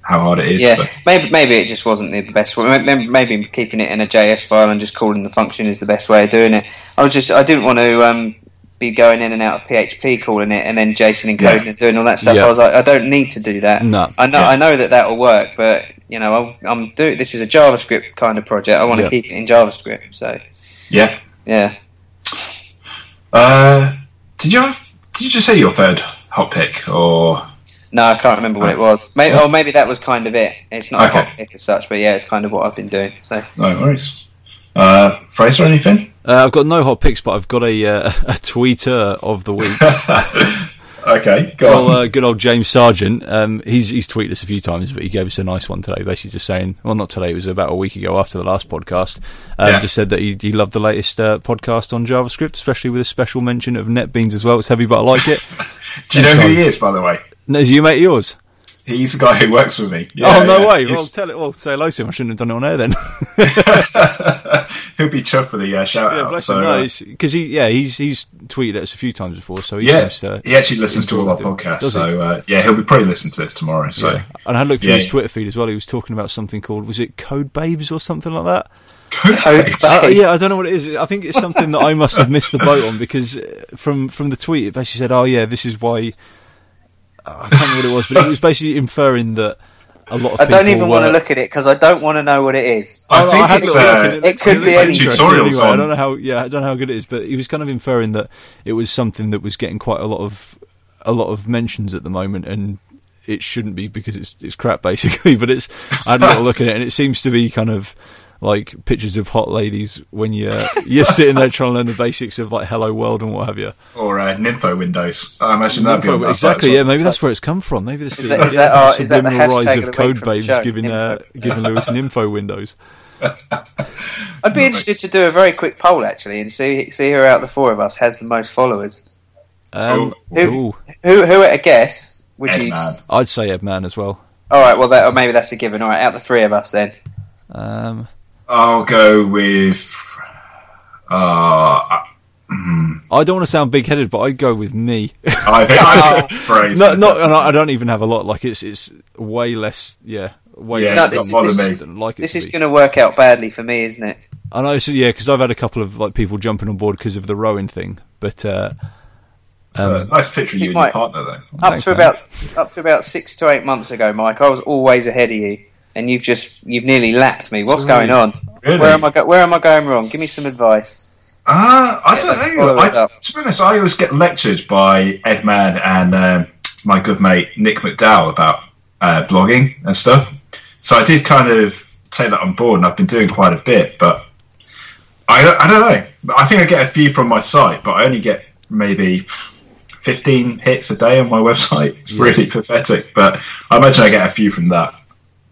how hard it is. Yeah, But maybe maybe it just wasn't the best way. Maybe, maybe keeping it in a JS file and just calling the function is the best way of doing it. I was just I didn't want to um, be going in and out of PHP calling it and then JSON encoding Yeah. and doing all that stuff. Yeah. I was like, I don't need to do that. no, I know Yeah. I know that that will work, but you know I'm, I'm doing this is a JavaScript kind of project. I want to Yeah. keep it in JavaScript. So yeah. yeah, Uh, did you have? Did you just say your third hot pick or? No, I can't remember what it was. Maybe or maybe that was kind of it. It's not Okay. a hot pick as such, but yeah, it's kind of what I've been doing. So No worries. Uh, Fraser, anything? uh, I've got no hot picks, but I've got a uh, a tweeter of the week. okay, go So, on. uh, good old James Sargent. Um, he's he's tweeted us a few times, but he gave us a nice one today. Basically, just saying, well, not today. It was about a week ago after the last podcast. Uh, Yeah. Just said that he, he loved the latest uh, podcast on JavaScript, especially with a special mention of NetBeans as well. It's heavy, but I like it. Do you know who he is, by the way? No, Is you mate yours? He's the guy who works with me. Yeah, oh no yeah. way! He's- Well, tell it. Well, say hello to him. I shouldn't have done it on air then. He'll be chuffed for the uh, shout yeah, out. So, uh, No, because he, yeah, he's he's tweeted at us a few times before, so he yeah, to. he actually listens to all our podcasts. So uh, yeah, he'll be probably listening to this tomorrow. So Yeah. And I had looked through his. Twitter feed as well. He was talking about something called was it Code Babes or something like that. Code Babes. Uh, yeah, I don't know what it is. I think it's something that I must have missed the boat on because uh, from from the tweet it basically said, "Oh yeah, this is why." I can't remember what it was, but it was basically inferring that a lot of I don't people even want to look at it because I don't want to know what it is. I Oh, think had it's a little look uh, and it could be like any- interesting tutorials anyway. I don't know how. Yeah, I don't know how good it is, but he was kind of inferring that it was something that was getting quite a lot of a lot of mentions at the moment, and it shouldn't be because it's it's crap basically. But it's I had a little look at it, and it seems to be kind of like pictures of hot ladies when you're you're sitting there trying to learn the basics of like Hello World and what have you. or uh, Nympho windows. I imagine that'd be on that site exactly. well. Yeah, maybe that's where it's come from. Maybe this Is is, that- the that our- is that the rise of of the week Code Babes giving uh, giving Lewis Nympho windows. I'd be interested to do a very quick poll actually and see see who out of the four of us has the most followers. Um, Who- ooh, Who who at a guess would Ed you? man. I'd say Edd Mann as well. All right, well that or maybe that's a given. All right, out of the three of us then. Um, I'll go with. Uh, I don't want to sound big-headed, but I'd go with me. I think I no, not, and I I don't even have a lot. Like it's it's way less. Yeah, way Yeah, less No, this- bother this- me. than like This is going to work out badly for me, isn't it? I know. So yeah, because I've had a couple of like people jumping on board because of the rowing thing, but uh, It's a nice picture of you and Mike. your partner, though. Up Thanks, to man. about up to about six to eight months ago, Mike, I was always ahead of you, and you've just you've nearly lapped me. What's Sorry. going on? Really? Where am I go- Where am I going wrong? Give me some advice. Ah, I Yeah, don't know. I, to be honest, I always get lectured by Edd Mann and um, my good mate Nick McDowell about uh, blogging and stuff. So I did kind of take that on board, and I've been doing quite a bit. But I, I don't know. I think I get a few from my site, but I only get maybe 15 hits a day on my website. It's really pathetic, but I imagine I get a few from that.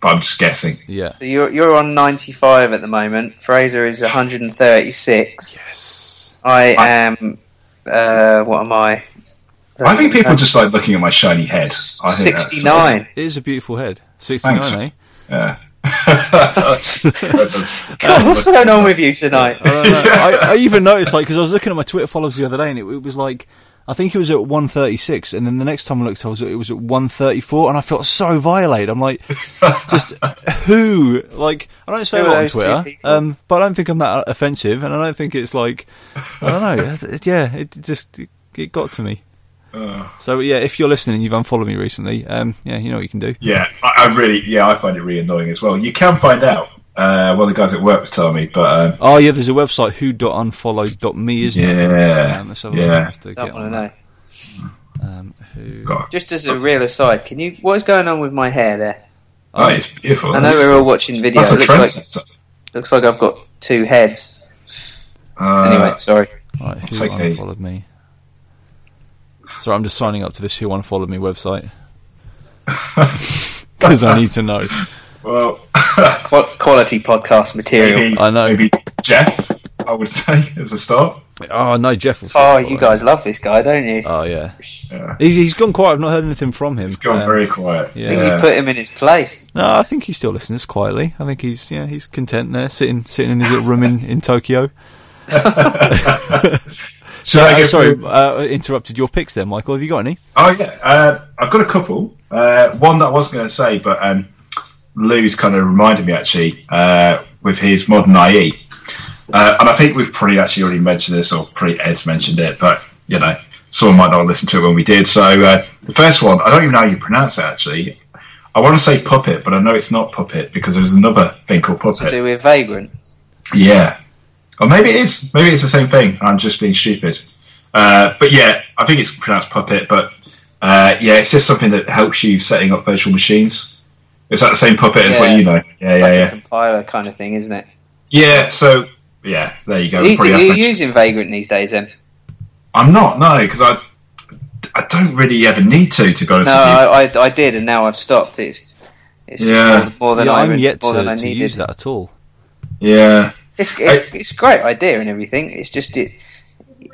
But I'm just guessing. yeah. So you're you're on ninety five at the moment. Fraser is one hundred and thirty six. Yes. I am. Uh, what am I? I think people just like looking at my shiny head. I think that's- sixty nine. It is a beautiful head. Sixty-nine, Thanks. eh? Yeah. God, what's going on with you tonight? I. I, I even noticed, like, because I was looking at my Twitter follows the other day, and it, it was like, I think it was at 136, and then the next time I looked, I was, it was at 134, and I felt so violated. I'm like, just who? Like, I don't say Who a lot on Twitter, um, but I don't think I'm that offensive, and I don't think it's like, I don't know. Yeah, it just it, it got to me. So yeah, if you're listening and you've unfollowed me recently, um, yeah, you know what you can do. yeah, I, I really, yeah, I find it really annoying as well. You can find out. Uh, well, the guys at work was telling me, but um, Oh yeah, there's a website who.unfollowed.me, isn't Yeah, it? Um, let's have a look. yeah. I have to Don't get want on to know. that. Um, who? Just as a real aside, can you? What is going on with my hair there? oh, it's beautiful. I know we're all watching videos. That's It a looks trend like, looks like I've got two heads. Uh, Anyway, sorry. Right, It's who okay. unfollowed me? Sorry, I'm just signing up to this Who Unfollowed Me website because I need to know. well, Qu- quality podcast material. maybe, I know. maybe Jeff, I would say, as a start. Oh no, Jeff will. Oh, you me. guys love this guy, don't you? Oh yeah, Yeah. he's he's gone quiet. I've not heard anything from him. He's gone Um, very quiet. yeah. I think you put him in his place. No, I think he still listens quietly. I think he's yeah, he's content there, sitting sitting in his little room in, in Tokyo. Shall I Uh, sorry, through- uh, interrupted your picks there, Michael. Have you got any? Oh yeah, uh, I've got a couple. Uh, one that I was going to say, but um, Lou's kind of reminded me actually uh, with his modern IE, uh, and I think we've pretty actually already mentioned this, or pretty Ed's mentioned it, but you know, someone might not listen to it when we did. So uh, the first one, I don't even know how you pronounce it actually. I want to say puppet, but I know it's not puppet because there's another thing called To puppet. do with Vagrant. Yeah. Or maybe it is. Maybe it's the same thing. I'm just being stupid. Uh, but yeah, I think it's pronounced puppet. But uh, yeah, it's just something that helps you setting up virtual machines. Is that the same puppet as what you know? Yeah, yeah, like a yeah. compiler kind of thing, isn't it? Yeah, so yeah, there you go. Are you, are you using Vagrant these days then? I'm not, no, because I I don't really ever need to, to be honest No, with you. I, I, I did, and now I've stopped. It's it's Yeah. more, more than yeah, I I'm even- yet more than I to, to needed. use that at all. Yeah. It's, it's, it's a great idea and everything. It's just it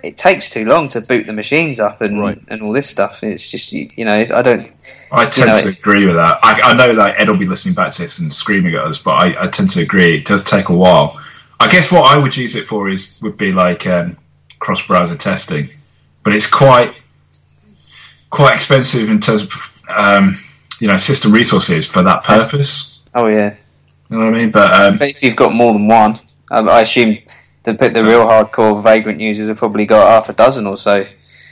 it takes too long to boot the machines up and Right. and all this stuff. It's just you, you know I don't. I tend know, to agree with that. I, I know that Ed will be listening back to this and screaming at us, but I, I tend to agree. It does take a while. I guess what I would use it for is would be like um, cross browser testing, but it's quite quite expensive in terms of um, you know system resources for that purpose. Oh yeah. You know what I mean? But um, if you've got more than one, um, I assume the the real hardcore Vagrant users have probably got half a dozen or so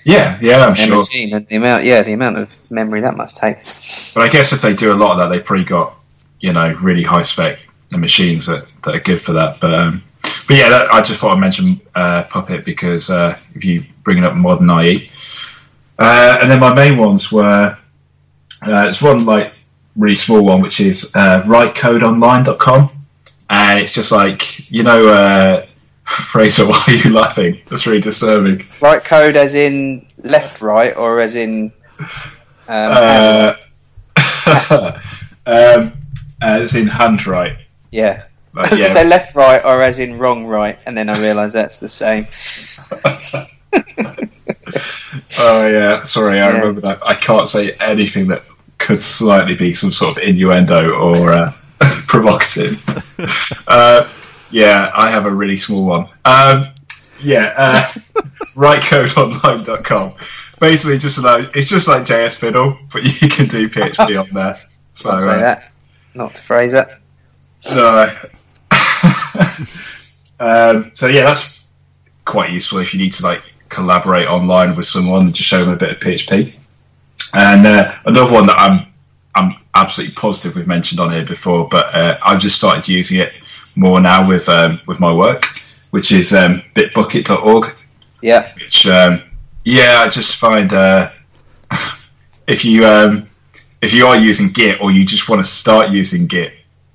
yeah, yeah, I'm sure. machine, and the amount, yeah, the amount of memory that must take. But I guess if they do a lot of that, they've probably got you know really high spec machines that, that are good for that. But um, but yeah, that, I just thought I'd mention uh, Puppet because uh, if you bring it up modern IE, uh, and then my main ones were uh, it's one like really small one which is uh, writecodeonline.com, and it's just like you know. Uh, Fraser, why are you laughing? That's really disturbing. Right code as in left, right, or as in um, Uh, um, as in handwrite. yeah. I Like, was gonna yeah, say left, right, or as in wrong, right, and then I realise that's the same. Oh yeah, sorry, I Yeah. remember that. I can't say anything that could slightly be some sort of innuendo or uh, provocative. uh, yeah, I have a really small one. Um, yeah, uh, writecodeonline.com. Basically, just like it's just like JS Fiddle, but you can do PHP on there. So I'll say uh, that. Not to phrase it. no. um, so yeah, that's quite useful if you need to like collaborate online with someone and just show them a bit of PHP. And uh, another one that I'm I'm absolutely positive we've mentioned on here before, but uh, I've just started using it more now with um, with my work, which is um, bitbucket.org. Yeah. Which um, yeah, I just find uh, if you um, if you are using Git or you just want to start using Git,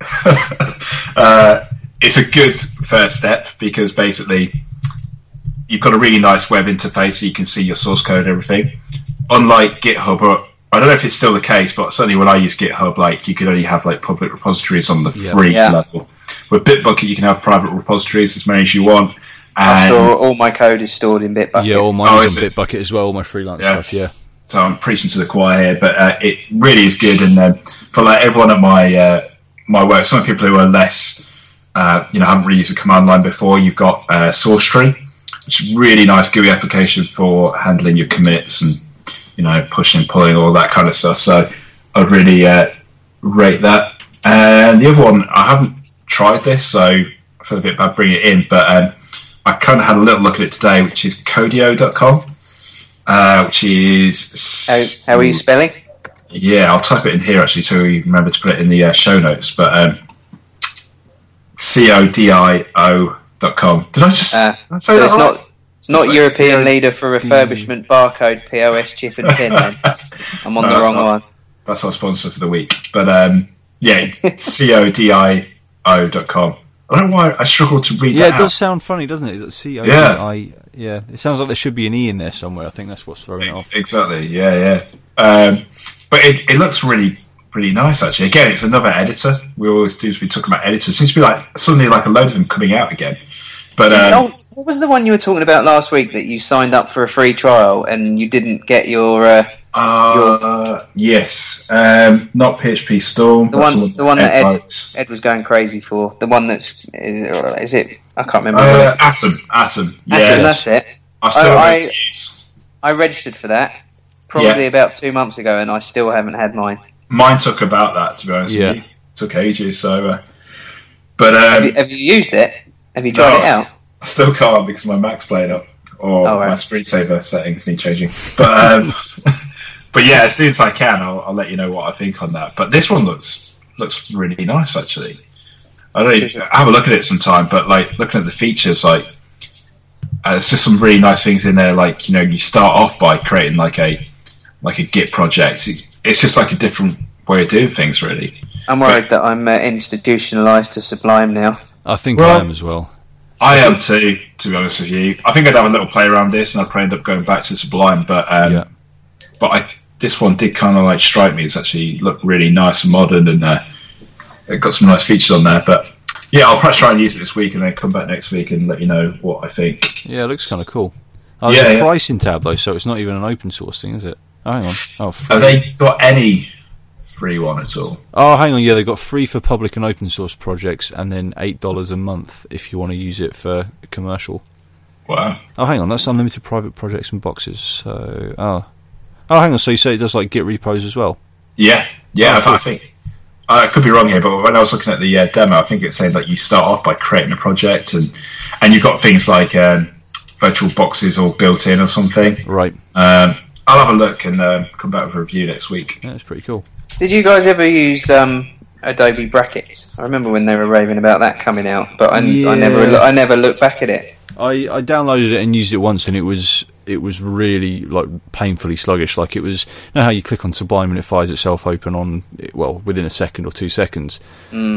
uh, it's a good first step because basically you've got a really nice web interface so you can see your source code and everything. Unlike GitHub, or I don't know if it's still the case, but certainly when I use GitHub, like you could only have like public repositories on the Yeah. free Yeah. level. With Bitbucket, you can have private repositories as many as you want. And sure all my code is stored in Bitbucket. Yeah, all Oh, mine is is on? Bitbucket as well. All my freelance Yeah. stuff. Yeah. so I'm preaching to the choir here, but uh, it really is good. And um, for like everyone at my uh, my work, some people who are less, uh, you know, haven't really used a command line before, you've got uh, SourceTree, which is a really nice GUI application for handling your commits and you know pushing, pulling, all that kind of stuff. So I'd really uh, rate that. And the other one, I haven't tried this, so I feel a bit bad bringing it in, but um, I kind of had a little look at it today, which is Codio.com. Uh, which is How, how are you spelling? yeah, I'll type it in here actually, so we remember to put it in the uh, show notes. But um, c o d i o dot com. Did I just Uh, did I say So that it's right? not it's not like European CO leader for refurbishment barcode POS chip and pin. Then I'm on No, the wrong not- one. That's our sponsor for the week. But um, yeah, c o d i o dot com. I don't know why I struggle to read Yeah, that it does sound funny, doesn't it? C O D I. Yeah, it sounds like there should be an E in there somewhere. I think that's what's throwing it off. Exactly. Yeah, yeah. Um, but it, it looks really, really nice actually. Again, it's another editor. We always do be talking about editors. Seems to be like suddenly like a load of them coming out again. But um, oh, what was the one you were talking about last week that you signed up for a free trial and you didn't get your uh, Uh, yes, um, not PHP Storm. the one the one that Ed Ed, likes. Ed was going crazy for the one that's is, is it I can't remember. Uh, Atom, Atom. Yeah, that's it. I still I- have I- I registered for that probably Yeah. about two months ago, and I still haven't had mine. Mine took about that to be honest. Yeah. with you. took ages. So, uh, but Have, um, you, have you used it? Have you tried No. it out? I still can't because my Mac's playing up or Oh, right. my screensaver settings need changing. But um, but yeah, as soon as I can, I'll, I'll let you know what I think on that. But this one looks looks really nice actually. I don't even, have a look at it sometime, but like looking at the features, like uh, it's just some really nice things in there. Like you know, you start off by creating like a like a Git project. It's just like a different way of doing things, really. I'm worried that I'm uh, institutionalized to Sublime now. I think Well- I am as well. I am too, to be honest with you. I think I'd have a little play around this, and I'd probably end up going back to Sublime. But um, Yeah. but I, this one did kind of like strike me. It's actually looked really nice and modern, and uh, it got some nice features on there. But yeah, I'll perhaps try and use it this week, and then come back next week and let you know what I think. Yeah, it looks kind of cool. Oh, there's Yeah, a yeah. pricing tab though, so it's not even an open source thing, is it? Oh, hang on. Oh, free. Have they got any free one at all. Oh, hang on. Yeah, they've got free for public and open source projects, and then eight dollars a month if you want to use it for commercial. Wow. Oh, hang on. That's unlimited private projects and boxes. So, oh, oh, hang on. So you say it does like Git repos as well? Yeah, yeah. Oh, I, cool. I think I could be wrong here, but when I was looking at the uh, demo, I think it said that you start off by creating a project, and and you've got things like um, virtual boxes all built in or something. Right. Um, I'll have a look and um, come back with a review next week. Yeah, that's pretty cool. Did you guys ever use um, Adobe Brackets? I remember when they were raving about that coming out, but I, I never I never looked back at it. I, I downloaded it and used it once, and it was it was really like painfully sluggish. Like it was, you know how you click on Sublime and it fires itself open on well within a second or two seconds.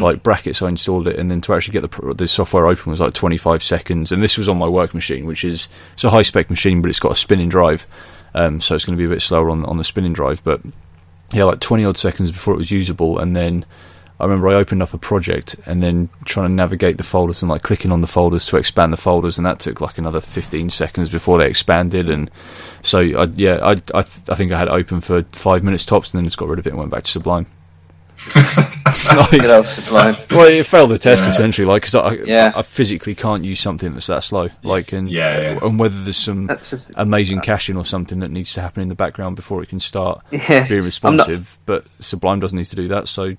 Like brackets, I installed it, and then to actually get the the software open was like 25 seconds. And this was on my work machine, which is it's a high spec machine, but it's got a spinning drive, um, so it's going to be a bit slower on on the spinning drive. But yeah, like 20 odd seconds before it was usable, and then I remember I opened up a project and then trying to navigate the folders and like clicking on the folders to expand the folders, and that took like another 15 seconds before they expanded. And so, I, yeah, I, I, th- I think I had it open for five minutes tops, and then just got rid of it and went back to Sublime. Like- Good old Sublime. well, it failed the test Yeah. essentially, like because I, Yeah. I physically can't use something that's that slow, like and Yeah, yeah. and whether there's some That's a- amazing uh, caching or something that needs to happen in the background before it can start Yeah. being I'm not, responsive. But Sublime doesn't need to do that, so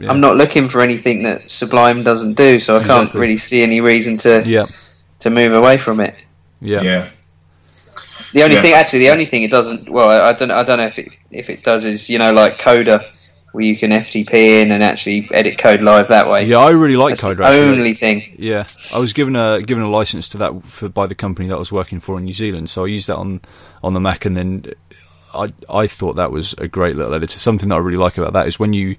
yeah. I'm not looking for anything that Sublime doesn't do, so I can't really see any reason to Yeah, to move away from it. yeah, Yeah. The only Yeah. thing, actually, the only thing it doesn't. Well, I, I don't. I don't know if it if it does is you know like Coda, where you can FTP in and actually edit code live that way. Yeah, I really like That's Coda. the actually. only thing. Yeah, I was given a given a license to that for, by the company that I was working for in New Zealand, so I used that on on the Mac, and then I I thought that was a great little editor. Something that I really like about that is when you, you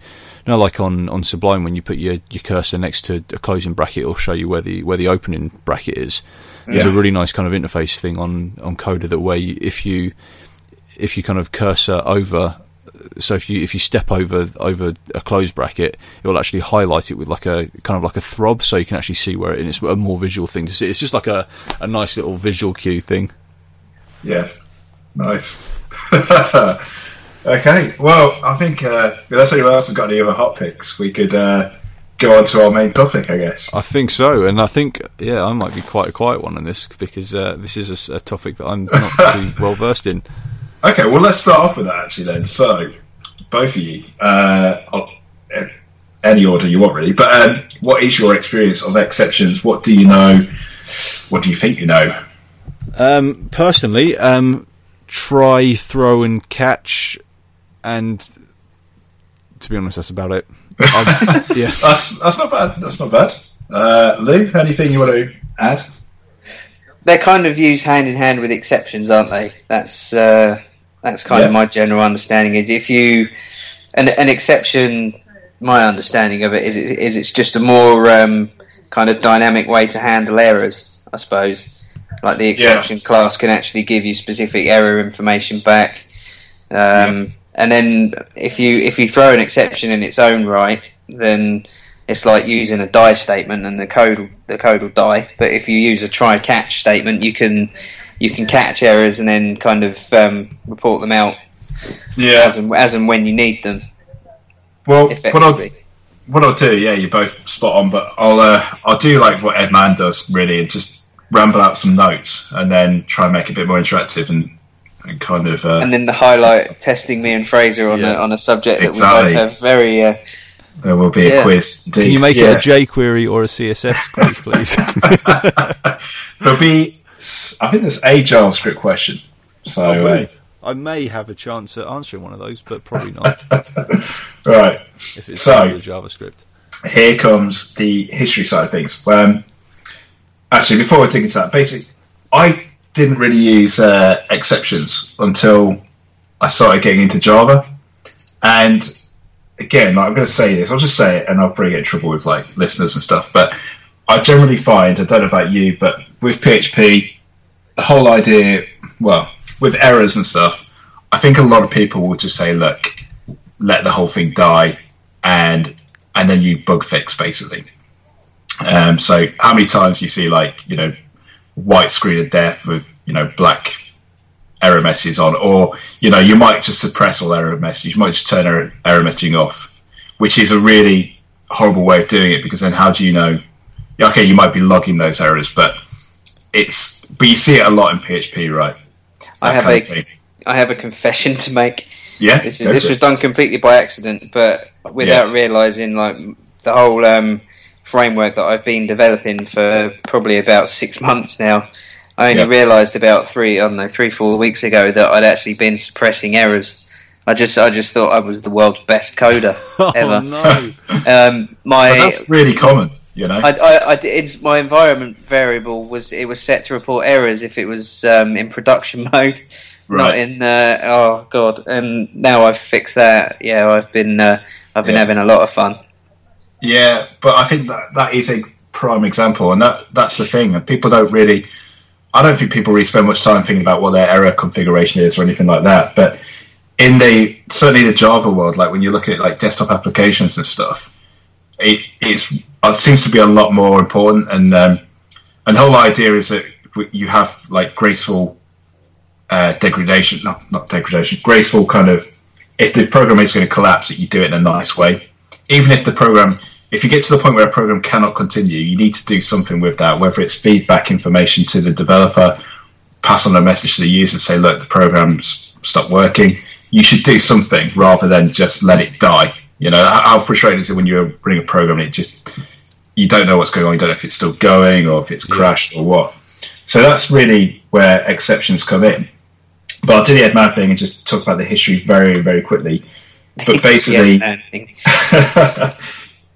know, like on, on Sublime, when you put your, your cursor next to a closing bracket, it'll show you where the where the opening bracket is. There's a really nice kind of interface thing on on Coda that way if you if you kind of cursor over so if you if you step over over a closed bracket, it will actually highlight it with like a kind of like a throb, so you can actually see where it. And it's a more visual thing to see. It's just like a, a nice little visual cue thing. Yeah. Nice. okay. Well, I think uh, unless anyone else has got any other hot picks, we could uh, go on to our main topic, I guess. I think so, and I think yeah, I might be quite a quiet one on this because uh, this is a topic that I'm not too well versed in. Okay, well, let's start off with that actually then. So, both of you, uh, I'll- eh, any order you want really, but um, what is your experience of exceptions? What do you know? What do you think you know? Um, personally, um, try, throw, and catch, and to be honest, that's about it. I'm- yeah. That's that's not bad. That's not bad. Uh, Lou, anything you want to add? They're kind of used hand in hand with exceptions, aren't they? That's uh, that's kind of my general understanding. Is if you an an exception, my understanding of it is is it's just a more um, kind of dynamic way to handle errors, I suppose. Like the exception class can actually give you specific error information back. Um, And then if you if you throw an exception in its own right, then it's like using a die statement, and the code will- the code will die. But if you use a try catch statement, you can you can catch errors and then kind of um, report them out as and, as and when you need them. Well, what I'll what I'll do, yeah, you're both spot on, but I'll uh, I'll do like what Edd Mann does really, and just ramble out some notes, and then try and make it a bit more interactive and and kind of uh, And then the highlight testing me and Fraser on Yeah. a, on a subject that Exactly. we both have very. Uh, there will be a Yeah. quiz. Can you make yeah. it a jQuery or a CSS quiz, please? There'll be, I think there's a JavaScript question. So Oh, uh, I may have a chance at answering one of those, but probably not right, if it's So- so, JavaScript. here comes the history side of things. Um, actually, before I dig into that, basically, I didn't really use uh, exceptions until I started getting into Java. And again, like, I'm going to say this, I'll just say it, and I'll probably get in trouble with like listeners and stuff. But I generally find, I don't know about you, but with PHP, the whole idea, well, with errors and stuff, I think a lot of people will just say, look, let the whole thing die, and and then you bug fix basically. Um, so how many times you see like you know white screen of death with you know black error messages on, or you know, you might just suppress all error messages. You might just turn error, error messaging off, which is a really horrible way of doing it because then how do you know? Okay, you might be logging those errors, but it's but you see it a lot in PHP, right? I have a. I have a confession to make. yeah. This is, this was done completely by accident, but without realizing like the whole um, framework that I've been developing for probably about six months now. I only Yeah. realized about three, I don't know, three, four weeks ago that I'd actually been suppressing errors. I just, I just thought I was the world's best coder ever. Oh no! Um, my, But that's really common, you know. I, I, I did, it's, my environment variable was it was set to report errors if it was um, in production mode, not right. in. Uh, oh god! And now I've fixed that. Yeah, I've been uh, I've been Yeah. having a lot of fun. Yeah, but I think that that is a prime example, and that that's the thing. And people don't really. I don't think people really spend much time thinking about what their error configuration is or anything like that. But in the certainly the Java world, like when you look at like desktop applications and stuff, it it seems to be a lot more important. And um, and the whole idea is that you have like graceful uh, degradation, not not degradation, graceful kind of. If the program is going to collapse, that you do it in a nice way even if the program if you get to the point where a program cannot continue you need to do something with that whether it's feedback information to the developer pass on a message to the user say look the program's stopped working. You should do something rather than just let it die. You know how, frustrating is it when you bring a program and it just you don't know what's going on you don't know if it's still going or if it's crashed or what. So that's really where exceptions come in. But I'll do the Ed thing and just talk about the history very, very quickly. But basically, Yeah.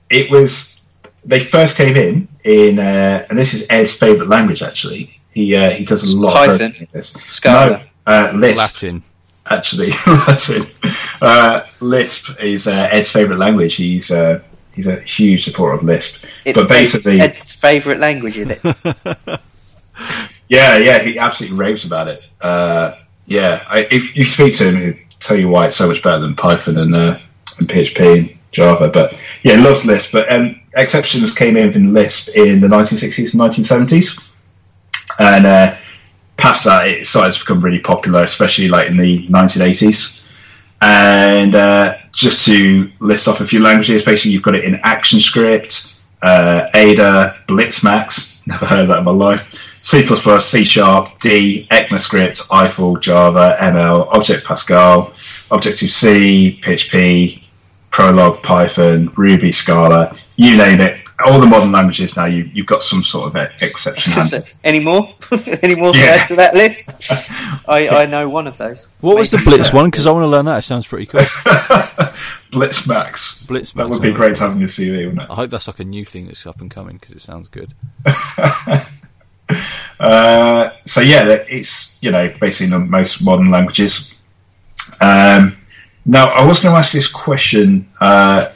it was they first came in in uh, and this is Ed's favorite language actually. He uh, he does a lot of Python. programming in this. Scala. No, uh, Lisp Latin. actually. Latin. Uh, Lisp is uh, Ed's favorite language. He's uh, he's a huge supporter of Lisp. It's but basically, Ed's favourite language, is it? yeah, yeah, he absolutely raves about it. Uh, yeah, I, if you speak to him, he'll tell you why it's so much better than Python and, uh, and PHP and Java. But yeah, loves Lisp. But um, exceptions came in in Lisp in the 1960s and 1970s, and uh, past that, it started to become really popular, especially like in the 1980s. And uh, just to list off a few languages, basically you've got it in ActionScript, uh, Ada, Blitzmax, never heard of that in my life, C++, C Sharp, D, ECMAScript, Eiffel, Java, ML, Object Pascal, Objective-C, PHP, Prolog, Python, Ruby, Scala, you name it. All the modern languages now, you, you've got some sort of e- exception handling. Any more? Any more to Yeah. add to that list? I, I know one of those. What was the Blitz one? Because I want to learn that. It sounds pretty cool. Blitzmax. Blitz. Max. That would be great to have on your CV, wouldn't it? I hope that's like a new thing that's up and coming because it sounds good. Uh, so yeah, it's you know basically the most modern languages. Um, now I was going to ask this question, uh,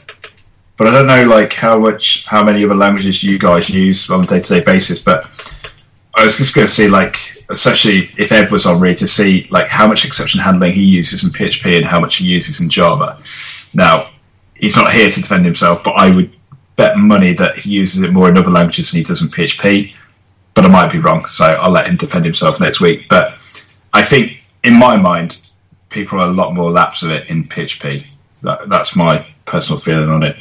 but I don't know like how much, how many other languages you guys use on a day-to-day basis. But I was just going to see like, especially if Ed was on read to see like how much exception handling he uses in PHP and how much he uses in Java. Now he's not here to defend himself, but I would bet money that he uses it more in other languages than he does in PHP but I might be wrong, so I'll let him defend himself next week. But I think, in my mind, people are a lot more laps of it in PHP. That, that's my personal feeling on it.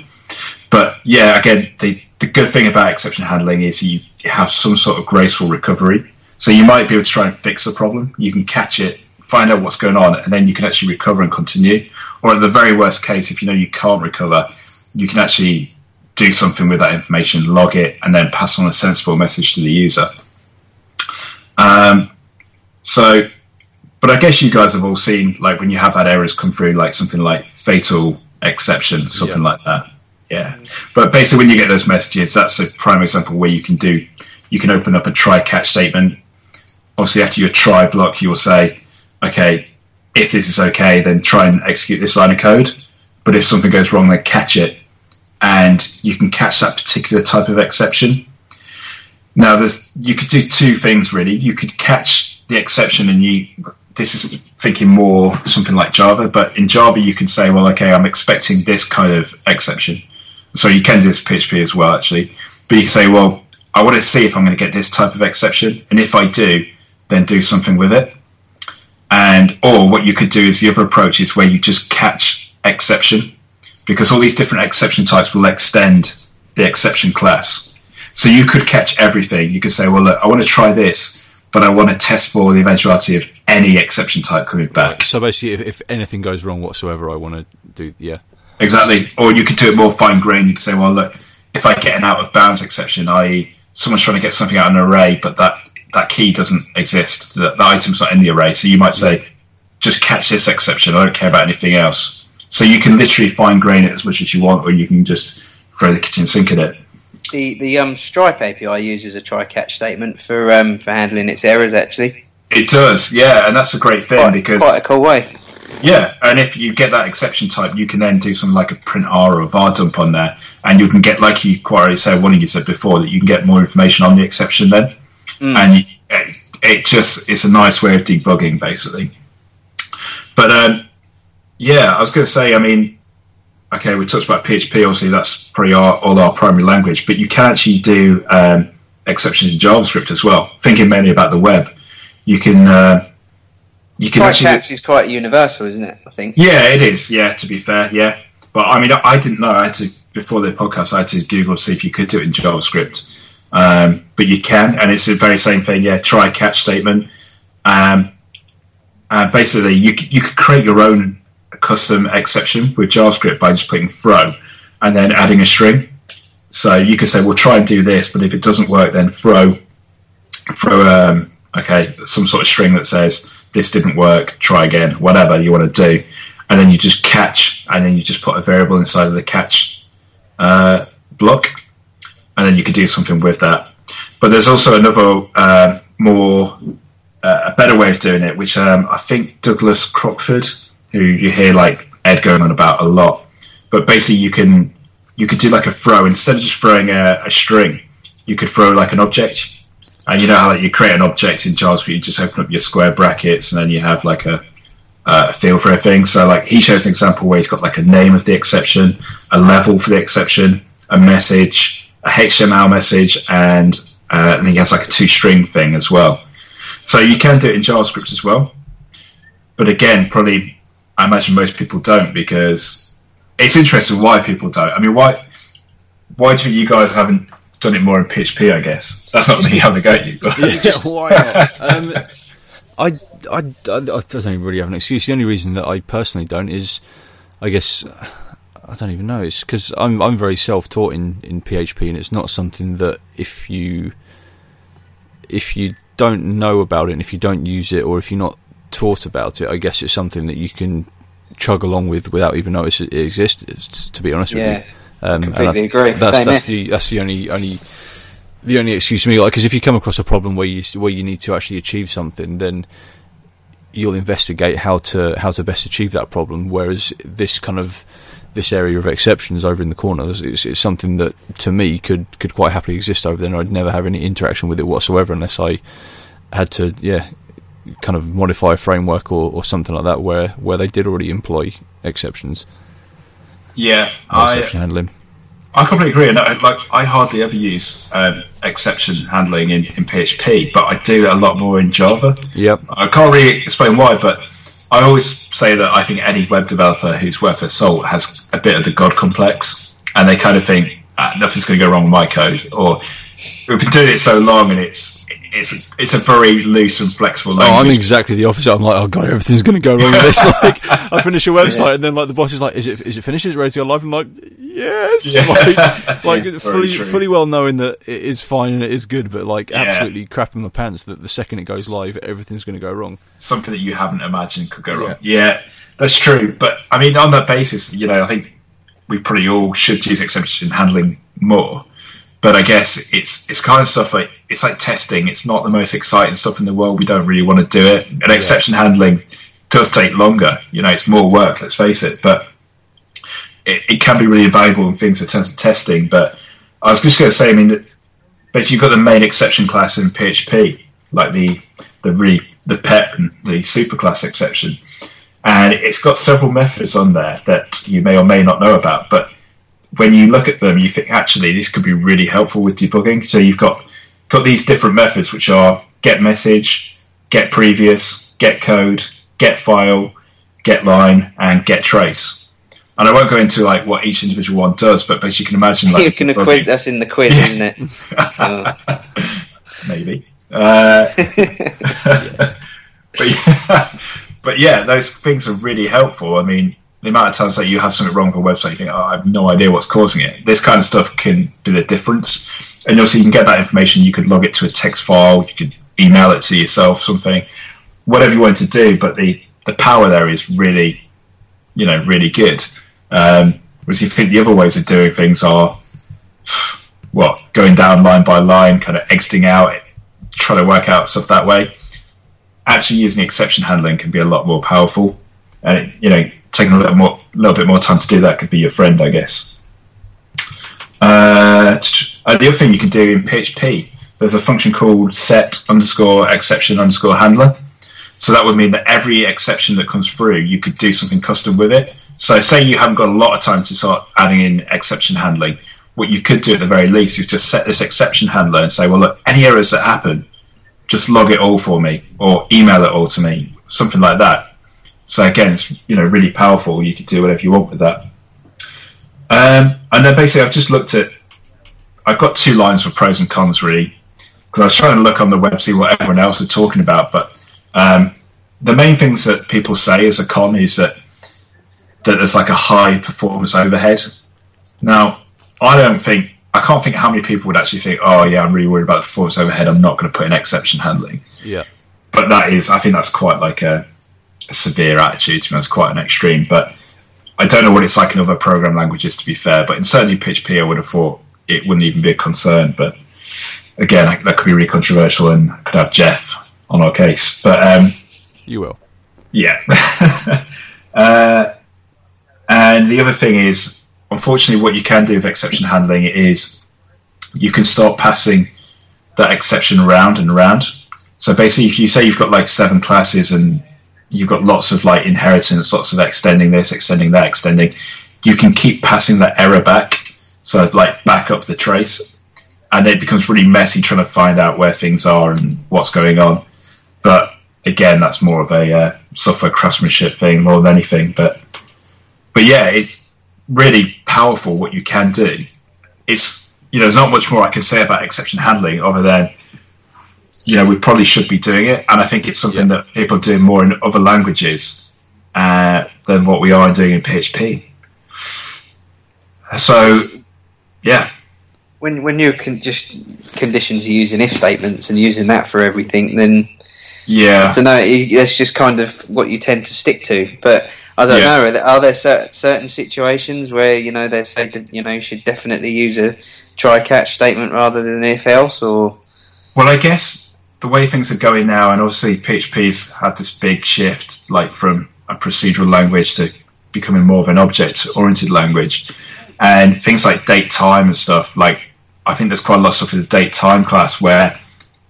But yeah, again, the, the good thing about exception handling is you have some sort of graceful recovery. So you might be able to try and fix the problem. You can catch it, find out what's going on, and then you can actually recover and continue. Or at the very worst case, if you know you can't recover, you can actually do something with that information, log it, and then pass on a sensible message to the user. Um, so, but I guess you guys have all seen like when you have had errors come through, like something like fatal exception, something like that. Yeah. But basically, when you get those messages, that's a prime example where you can do, you can open up a try catch statement. Obviously, after your try block, you will say, okay, if this is okay, then try and execute this line of code. But if something goes wrong, then catch it and you can catch that particular type of exception. Now, there's you could do two things really. You could catch the exception, and you this is thinking more something like Java, but in Java you can say, well, okay, I'm expecting this kind of exception. So you can do this PHP as well, actually. But you can say, well, I want to see if I'm going to get this type of exception, and if I do, then do something with it. and or what you could do is the other approach is where you just catch exception because all these different exception types will extend the exception class. So you could catch everything. You could say, well, look, I want to try this, but I want to test for the eventuality of any exception type coming back. So basically, if, if anything goes wrong whatsoever, I want to do yeah. Exactly. Or you could do it more fine grained. You could say, well, look, if I get an out of bounds exception, i.e., someone's trying to get something out of an array, but that, that key doesn't exist, the, the item's not in the array. So you might say, just catch this exception. I don't care about anything else. So you can literally fine grain it as much as you want, or you can just throw the kitchen sink at it. The the um, Stripe API uses a try catch statement for um, for handling its errors. Actually, It does, yeah, and that's a great thing quite, because quite a cool way. Yeah, and if you get that exception type, you can then do something like a print R or a var dump on there, and you can get, like you quite already said, one of you said before, that you can get more information on the exception then, and it, it just it's a nice way of debugging basically. But um, yeah, I was going to say, I mean, okay, we talked about PHP. Obviously, that's probably our, all our primary language, but you can actually do um, exceptions in JavaScript as well. Thinking mainly about the web, you can. Uh, you can Try actually catch is quite universal, isn't it? I think. yeah, it is. Yeah, to be fair, yeah. But I mean, I, I didn't know. I had to before the podcast. I had to Google to see if you could do it in JavaScript. Um, but you can, and it's the very same thing. Yeah, try catch statement. Um, and basically, you you could create your own custom exception with JavaScript by just putting throw and then adding a string. So you could say, "Well, try and do this," but if it doesn't work, then throw throw um, okay some sort of string that says this didn't work. Try again. Whatever you want to do, and then you just catch, and then you just put a variable inside of the catch uh, block, and then you could do something with that. But there's also another uh, more uh, a better way of doing it, which um, I think Douglas Crockford, who you hear like Ed going on about a lot, but basically you can you could do like a throw instead of just throwing a, a string, you could throw like an object. And you know how like, you create an object in JavaScript, you just open up your square brackets, and then you have like a uh, field for a thing. So like he shows an example where he's got like a name of the exception, a level for the exception, a message, a HTML message, and uh, and he has like a two string thing as well. So you can do it in JavaScript as well. But again, probably I imagine most people don't because it's interesting why people don't. I mean, why why do you guys haven't done it more in PHP? I guess that's not me having a go at you. But yeah, why not? Um, I, I, I, I don't really have an excuse. The only reason that I personally don't is, I guess, I don't even know. It's because I'm I'm very self-taught in, in PHP, and it's not something that if you if you don't know about it, and if you don't use it, or if you're not taught about it, I guess it's something that you can chug along with without even noticing it exists. To be honest Yeah, with you, um, completely I- agree. That's Same that's here. the that's the only only the only excuse for me. Like, because if you come across a problem where you where you need to actually achieve something, then you'll investigate how to how to best achieve that problem. Whereas this kind of this area of exceptions over in the corner, it's, it's, it's something that to me could could quite happily exist over there. and I'd never have any interaction with it whatsoever unless I had to, yeah, kind of modify a framework or, or something like that where where they did already employ exceptions, yeah, I, exception handling. I completely agree. And I, like, I hardly ever use um, exception handling in, in PHP, but I do it a lot more in Java. Yep. I can't really explain why, but I always say that I think any web developer who's worth their salt has a bit of the God complex, and they kind of think ah, nothing's going to go wrong with my code, or we've been doing it so long, and it's it's it's a very loose and flexible Oh, I'm exactly the opposite. I'm like, oh god, everything's going to go wrong with this. Like, I finish a website, and then like the boss is like, "Is it is it finished? Is it ready to go live?" I'm like, "Yes." Yeah. Like, like Very fully true. fully well knowing that it is fine and it is good, but like Yeah. absolutely crapping my pants that the second it goes live, everything's going to go wrong. something that you haven't imagined could go wrong. Yeah, that's true. But I mean, on that basis, you know, I think we probably all should use exception handling more. But I guess it's it's kind of stuff like it's like testing. It's not the most exciting stuff in the world. We don't really want to do it. And exception handling does take longer. You know, it's more work. Let's face it. But it, it can be really valuable in things in terms of testing. But I was just going to say, I mean, that- but you've got the main exception class in PHP, like the the re, the pet and the superclass exception, and it's got several methods on there that you may or may not know about. But when you look at them, you think actually this could be really helpful with debugging. So you've got got these different methods, which are get message, get previous, get code, get file, get line, and get trace. And I won't go into like what each individual one does, but basically you can imagine like you can debugging- quiz. That's in the quiz, isn't it? Oh. maybe. Uh, but yeah, but yeah, those things are really helpful. I mean, the amount of times that you have something wrong with a website, you think, oh, I have no idea what's causing it. This kind of stuff can do the difference. And also, you can get that information. You could log it to a text file. You could email it to yourself, something, whatever you want to do. But the the power there is really, you know, really good. Um, whereas you think the other ways of doing things are, what, going down line by line, kind of exiting out, trying to work out stuff that way. Actually, using exception handling can be a lot more powerful, and it, you know, taking a little more, little bit more time to do that could be your friend, I guess. Uh, uh, the other thing you can do in PHP, there's a function called set underscore exception underscore handler. So that would mean that every exception that comes through, you could do something custom with it. So say you haven't got a lot of time to start adding in exception handling. What you could do at the very least is just set this exception handler and say, well, look, any errors that happen, just log it all for me or email it all to me, something like that. So again, it's you know really powerful. You could do whatever you want with that. Um, and then basically, I've just looked at. I've got two lines for pros and cons really, because I was trying to look on the web see what everyone else was talking about. But um, the main things that people say as a con is that that there's like a high performance overhead. Now, I don't think I can't think how many people would actually think, oh yeah, I'm really worried about the performance overhead. I'm not going to put in exception handling Yeah. but that is, I think that's quite like a, a severe attitude. To me, that's quite an extreme. But I don't know what it's like in other program languages, to be fair. But in certainly PHP, I would have thought it wouldn't even be a concern. But again, that that could be really controversial, and I could have Jeff on our case. But um, You will. yeah. uh, and the other thing is, unfortunately, what you can do with exception handling is you can start passing that exception around and around. So basically, if you say you've got like seven classes and you've got lots of like inheritance, lots of extending this, extending that, extending, you can keep passing that error back. So like back up the trace, and it becomes really messy trying to find out where things are and what's going on. But again, that's more of a uh, software craftsmanship thing more than anything. But but yeah, it's really powerful what you can do. It's you know, there's not much more I can say about exception handling other than you know we probably should be doing it, and I think it's something that people are doing more in other languages uh, than what we are doing in PHP. So yeah, when when you're con- just conditions are using if statements and using that for everything, then yeah, I don't know. You, that's just kind of what you tend to stick to. But I don't Yeah. know. Are there, are there cer- certain situations where you know they say that you know you should definitely use a try catch statement rather than if else, or Well, I guess the way things are going now, and obviously PHP's had this big shift, like from a procedural language to becoming more of an object-oriented language, and things like date time and stuff. Like, I think there's quite a lot of stuff in the date time class where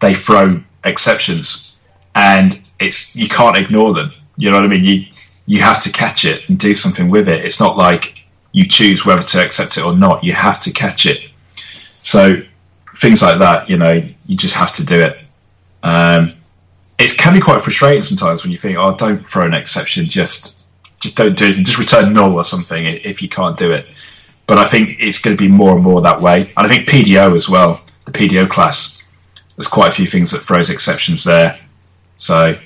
they throw exceptions, and it's you can't ignore them. You know what I mean? You you have to catch it and do something with it. It's not like you choose whether to accept it or not. You have to catch it. So things like that, you know, you just have to do it. Um, it can be quite frustrating sometimes when you think, "Oh, don't throw an exception. Just, just don't do it. Just return null or something if you can't do it." But I think it's going to be more and more that way, and I think PDO as well. The PDO class, there's quite a few things that throws exceptions there. So,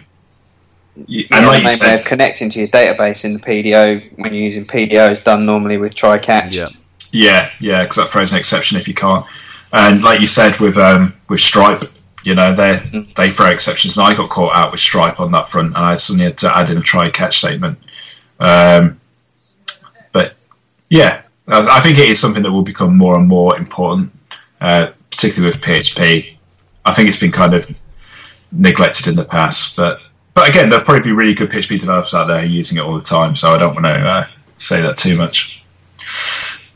you- and yeah, like the you main way said, of connecting to your database in the PDO when you're using PDO is done normally with try catch. Yeah. Yeah, yeah, because that throws an exception if you can't. And like you said with um, with Stripe, you know they they throw exceptions, and I got caught out with Stripe on that front, and I suddenly had to add in a try catch statement. Um, but yeah, I think it is something that will become more and more important, uh, particularly with PHP. I think it's been kind of neglected in the past, but but again, there'll probably be really good PHP developers out there using it all the time. So I don't want to uh, say that too much.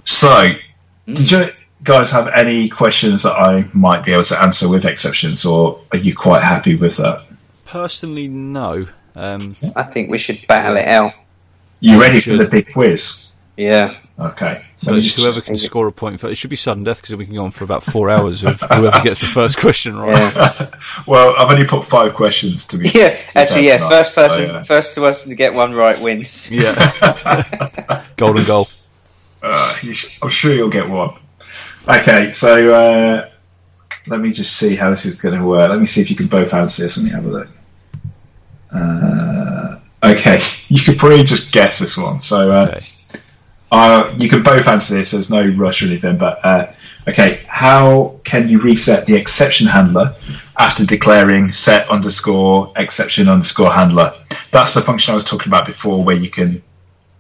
So, did you guys have any questions that I might be able to answer with exceptions, or are you quite happy with that? Personally, no. Um, I think we should battle it out. You ready for the big quiz? Yeah. Okay. So Let just- whoever can score a point first. It should be sudden death because we can go on for about four hours of whoever gets the first question right. Yeah, Well, I've only put five questions to be. yeah. Actually, yeah. tonight, First so, person, yeah. first to us to get one right wins. Yeah. Golden goal. Uh, you sh- I'm sure you'll get one. Okay, so uh, let me just see how this is going to work. Let me see if you can both answer this. Let me have a look. Uh, okay, you could probably just guess this one. So uh, Okay. uh, you can both answer this. There's no rush or anything. But uh, okay, how can you reset the exception handler after declaring set underscore exception underscore handler? That's the function I was talking about before, where you can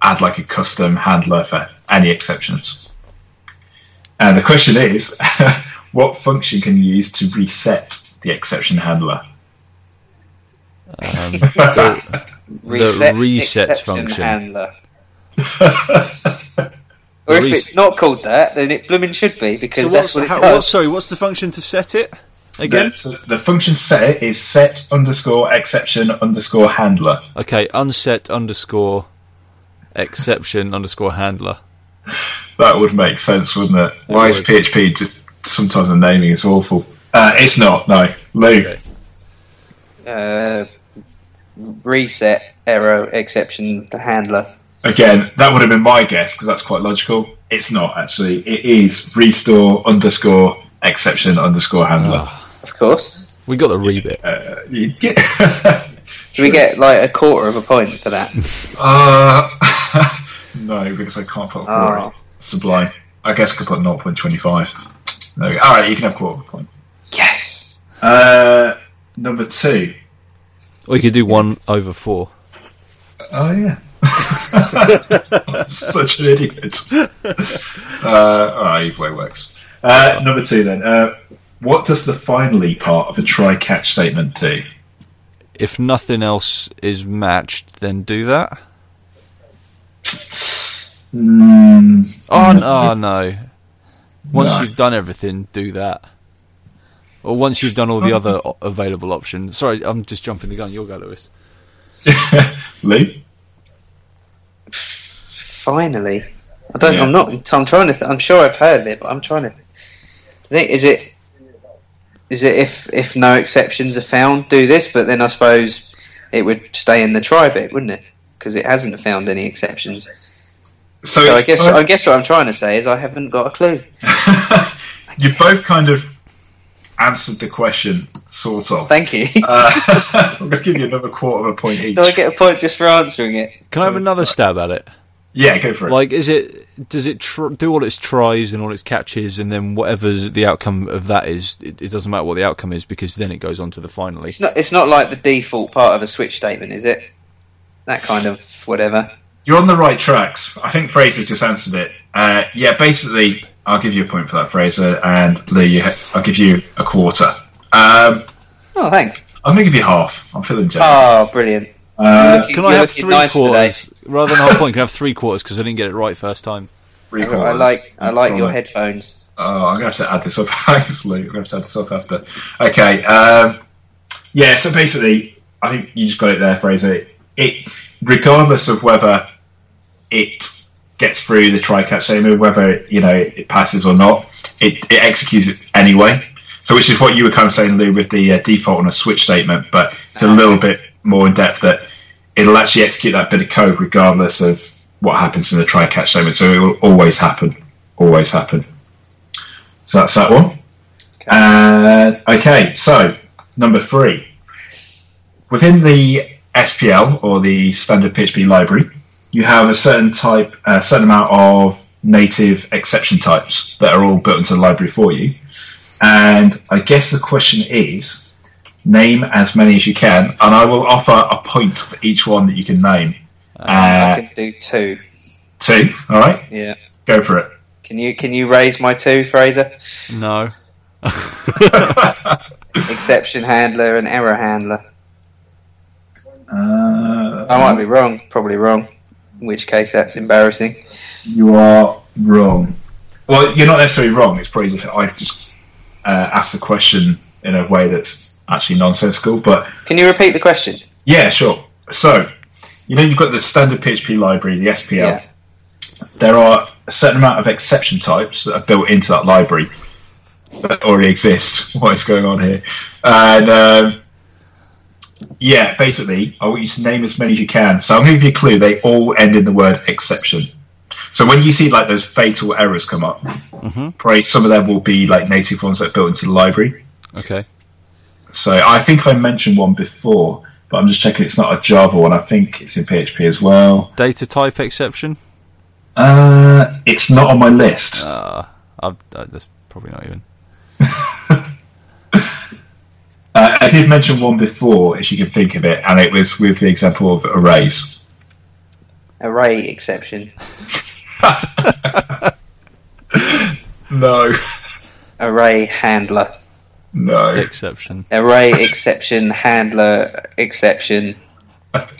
add like a custom handler for any exceptions. And the question is, what function can you use to reset the exception handler? Um, the- Reset, reset exception function. handler. or if res- it's not called that, then it blooming should be because so that's what's, what it how, does. what, sorry, what's the function to set it? Again? The, so the function set is set underscore exception underscore handler. Okay, unset underscore exception underscore handler. That would make sense, wouldn't it? Why is. PHP just sometimes the naming is awful? Uh, it's not. No, Lou. Okay. uh, reset error exception the handler. Again, that would have been my guess because that's quite logical. It's not actually. It is restore underscore exception underscore handler. Ah. Of course. We got the rebit. Uh, you get- Do we get like a quarter of a point for that? uh, no, because I can't put a quarter. Oh. Sublime. I guess I could put 0.25. There we go. All right, you can have quarter of a point. yes. Uh, number two. Or you could do one over four. Oh yeah. Such an idiot. Uh, all right, either way works. Uh, number two then. Uh, what does the finally part of a try catch statement do? If nothing else is matched, then do that. Mm, Oh no, no. Once No. you've done everything, do that. Or once you've done all the other available options. Sorry, I'm just jumping the gun. You'll go, Lewis. Lou? Finally. I don't. Yeah. I'm not. I'm trying to. Th- I'm sure I've heard of it, but I'm trying to think. Is it? Is it if if no exceptions are found, do this? But then I suppose it would stay in the try bit, wouldn't it? Because it hasn't found any exceptions. So, So I guess kind I guess what I'm trying to say is I haven't got a clue. you both kind of answered the question, sort of. Thank you. Uh, I'm going to give you another quarter of a point each. Do I get a point just for answering it? Can I have another stab at it? Yeah, go for it. Like, is it? Does it tr- do all its tries and all its catches, and then whatever's the outcome of that is, it, it doesn't matter what the outcome is because then it goes on to the finally. It's not. It's not like the default part of a switch statement, is it? That kind of whatever. You're on the right tracks. I think Fraser's just answered it. Uh, yeah, basically, I'll give you a point for that, Fraser, and Lou, I'll give you a quarter. Um, Oh, thanks. I'm going to give you half. I'm feeling generous. Oh, brilliant. uh, You're Can I have three nice quarters rather than a whole point? Can I have three quarters because I didn't get it right first time? three I, I like. I like your headphones. Oh, I'm going to have to add this up. Thanks, Lou. I'm going to have to add this up after. Okay. Um, yeah, so basically, I think you just got it there, Fraser. It, regardless of whether it gets through the try catch statement, whether you know it passes or not, it, it executes it anyway. So, which is what you were kind of saying, Lou, with the uh, default on a switch statement, but it's a little bit more in depth that it'll actually execute that bit of code regardless of what happens in the try catch statement. So it will always happen, always happen. So that's that one. Uh, okay, so number three. Within the SPL or the standard PHP library, you have a certain type, a certain amount of native exception types that are all built into the library for you. And I guess the question is name as many as you can, and I will offer a point for each one that you can name. I Uh, can do two. two, all right? Yeah. Go for it. Can you can you raise my two, Fraser? No. Exception handler and error handler. Uh, I might be wrong. Probably wrong. In which case, that's embarrassing. You are wrong. Well, you're not necessarily wrong. It's probably just I just uh, asked the question in a way that's actually nonsensical. But Can you repeat the question? yeah, sure. So you know you've got the standard PHP library, the SPL. Yeah. There are a certain amount of exception types that are built into that library that already exist. What is going on here? And um, yeah, basically, I want you to name as many as you can. So I'm going to give you a clue. They all end in the word exception. So when you see like those fatal errors come up, probably some of them will be like native ones that are built into the library. Okay. So I think I mentioned one before, but I'm just checking it's not a Java one. I think it's in PHP as well. Data type exception. Uh, it's not on my list. Uh, I've, uh, that's probably not even. Uh, I did mention one before, if you can think of it, and it was with the example of arrays. Array exception. No, Array handler. no. Exception. Array exception handler exception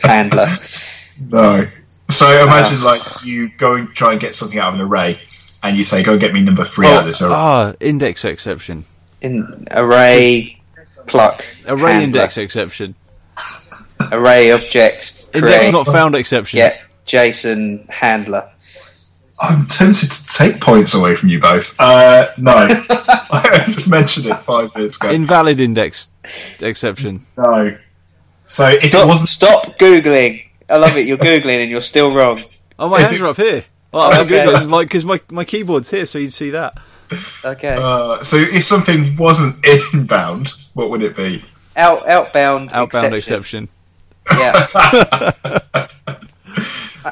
handler. No. So imagine like you go and try and get something out of an array, and you say, "Go and get me number three out of this array." ah, index exception. In array pluck. Array handler. index exception. Array object. Index not found exception. Get JSON handler. I'm tempted to take points away from you both. Uh, no, I just mentioned it five minutes ago. Invalid index exception. no. So if it Stop, wasn't, stop googling. I love it. You're googling and you're still wrong. Oh, my hands are up here. Oh, I'm Okay. good. Like, because my, my keyboard's here, so you'd see that. Okay. uh, so if something wasn't inbound, what would it be? Out outbound. Outbound exception. exception. Yeah.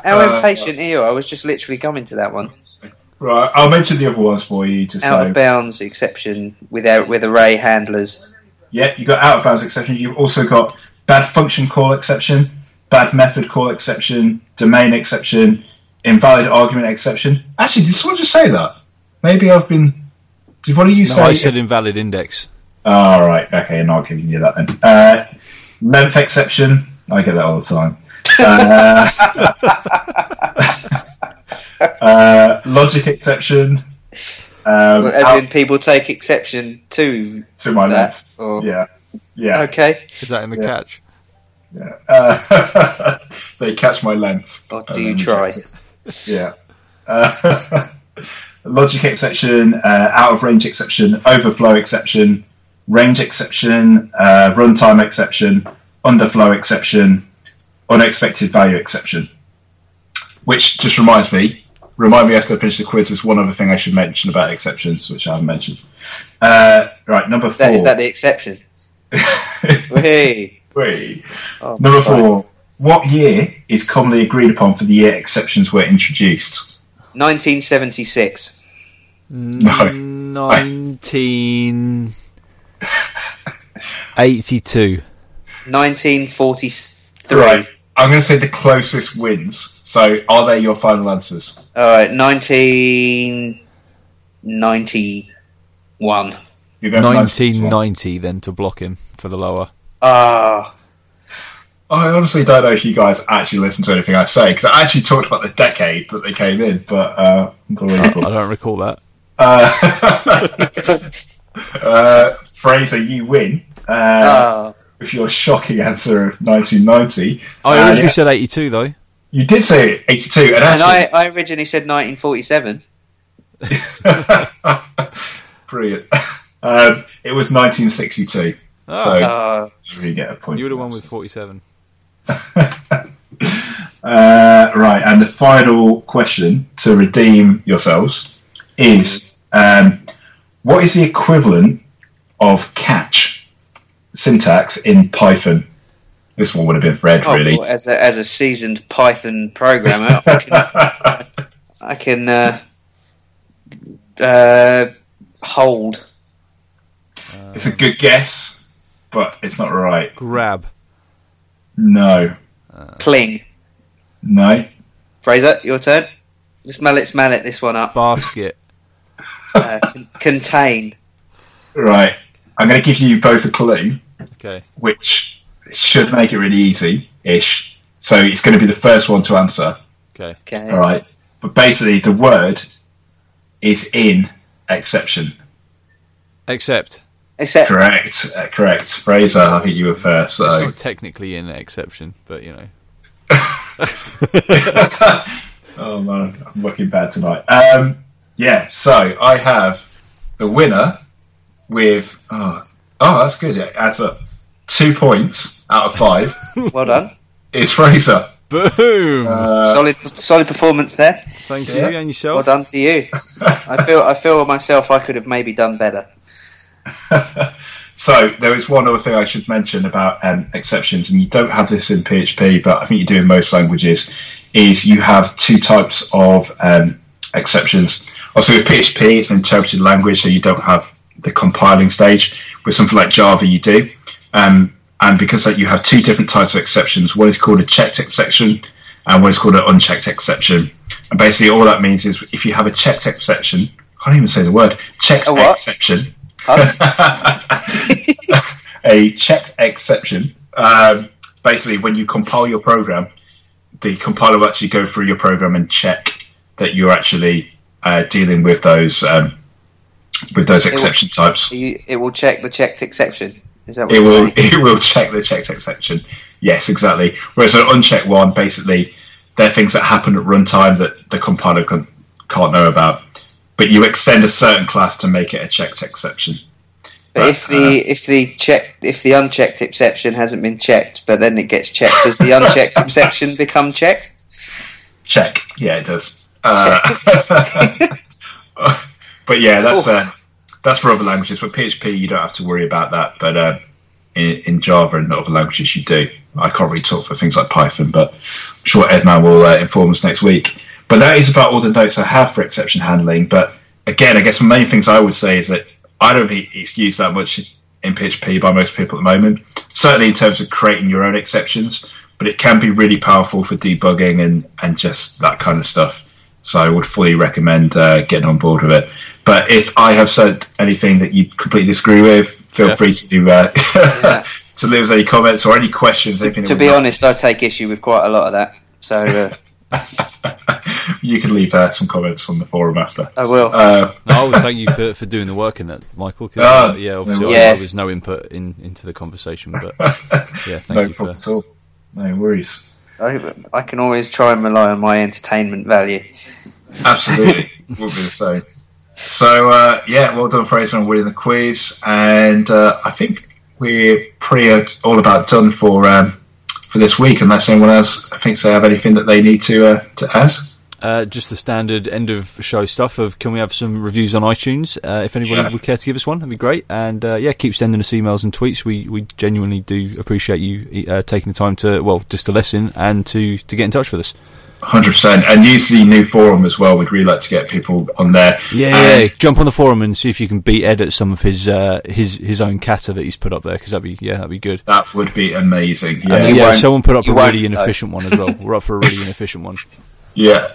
How Uh, impatient are you? I was just literally coming to that one. Right, I'll mention the other ones for you. Just Out so of bounds exception without with array handlers. Yeah, you got out of bounds exception. You've also got bad function call exception, bad method call exception, domain exception, invalid argument exception. Actually, did someone just say that? Maybe I've been. Did one of you No, say? I said invalid index. All right, okay, and I'm not giving you that then. Uh, length exception. I get that all the time. Uh, uh, logic exception. Um, As in, people take exception to to my that. left. Or, Yeah, yeah. Okay. Is that in the Yeah. catch? Yeah. Uh, they catch my length. Or and do you try? Yeah. Uh, logic exception, uh, out of range exception, overflow exception, range exception, uh, runtime exception, underflow exception, unexpected value exception. Which just reminds me, remind me after I finish the quiz, there's one other thing I should mention about exceptions, which I haven't mentioned. Uh, right, number Is four. that, is that the exception? Hey. Wait. Oh, Number fine. four. What year is commonly agreed upon for the year exceptions were introduced? 1976. No. 1982. 1943. Right. I'm going to say the closest wins. So, are they your final answers? All right. 1991. You're going for 1990 then to block him for the lower. Ah. I honestly don't know if you guys actually listen to anything I say because I actually talked about the decade that they came in, but uh, I don't recall that. uh, uh, Fraser, you win uh, ah. with your shocking answer of 1990. I Uh, originally yeah. said 82 though. You did say 82, and And actually, I, I originally said 1947. Brilliant. Um, it was 1962. Oh. so Ah. you get a point. You would have for won with 47. Uh, right, and the final question to redeem yourselves is: um, What is the equivalent of catch syntax in Python? This one would have been Fred, Oh, really. well, as, a, as a seasoned Python programmer, I can, I can uh, uh, hold. it's a good guess, but it's not right. Grab. No, Cling. no. Fraser, your turn. Just smell it, smell it. This one up. Basket. Uh, con- contain. Right, I'm going to give you both a clue. Okay. which should make it really easy ish. So it's going to be the first one to answer. Okay. Okay. All right. But basically, the word is in exception. Except Except Correct. Uh, correct. Fraser, I think you were first. it's So not technically in exception, but you know. Oh man, I'm looking bad tonight. Um, yeah, so I have the winner with oh, oh that's good. It adds up two points out of five. Well done. It's Fraser. Boom! solid, solid performance there. Thank you yeah. and Well done to you. I feel, I feel myself. I could have maybe done better. So there is one other thing I should mention about um, exceptions, and you don't have this in PHP, but I think you do in most languages. Is you have two types of um, exceptions. Also, with PHP, it's an interpreted language, so you don't have the compiling stage. With something like Java, you do. Um, and because that you have two different types of exceptions, one is called a checked exception, and one is called an unchecked exception. And basically, all that means is if you have a checked exception, I can't even say the word checked exception a checked exception. Um, basically, when you compile your program, the compiler will actually go through your program and check that you're actually uh, dealing with those um, with those exception types. you, it will check the checked exception. Is that what It will saying? it will check the checked exception. Yes, exactly. Whereas an unchecked one, basically, they're things that happen at runtime that the compiler can, can't know about. But you extend a certain class to make it a checked exception. But if the if the check if the unchecked exception hasn't been checked, but then it gets checked, does the unchecked exception become checked? Check. Yeah, it does. Uh, but yeah, that's uh, that's for other languages. For PHP, you don't have to worry about that. But uh, in, in Java and other languages, you do. I can't really talk for things like Python, but I'm sure Edd Mann will uh, inform us next week. But that is about all the notes I have for exception handling. But again, I guess the main things I would say is that I don't think it's used that much in PHP by most people at the moment. Certainly in terms of creating your own exceptions, but it can be really powerful for debugging and, and just that kind of stuff. So I would fully recommend uh, getting on board with it. But if I have said anything that you completely disagree with, feel Yeah. free to uh, to leave us any comments or any questions. Anything To be honest, I take issue with quite a lot of that. So uh, you can leave uh, some comments on the forum after. I will. Uh, No, I would thank you for, for doing the work in that, Michael. 'cause, Ah, uh, yeah, obviously no I- there was no input in, into the conversation, but yeah, thank no you for. problem at all. No worries. I, I can always try and rely on my entertainment value. Absolutely, will be the same. So uh, yeah, well done, Fraser, on winning the quiz, and uh, I think we're pretty uh, all about done for um, for this week. Unless anyone else thinks they have anything that they need to uh, to add. Uh, just the standard end of show stuff of can we have some reviews on iTunes? Uh, if anybody Yeah. would care to give us one, that'd be great. And uh, yeah, keep sending us emails and tweets. We we genuinely do appreciate you uh, taking the time to well just to listen and to to get in touch with us. Hundred percent, and use the new forum as well. We'd really like to get people on there. Yeah, And- yeah, jump on the forum and see if you can beat Ed at some of his uh, his his own kata that he's put up there because that'd be yeah that'd be good. That would be amazing. Yeah, yeah, someone put up a really though. inefficient one as well. We're up for a really inefficient one. Yeah.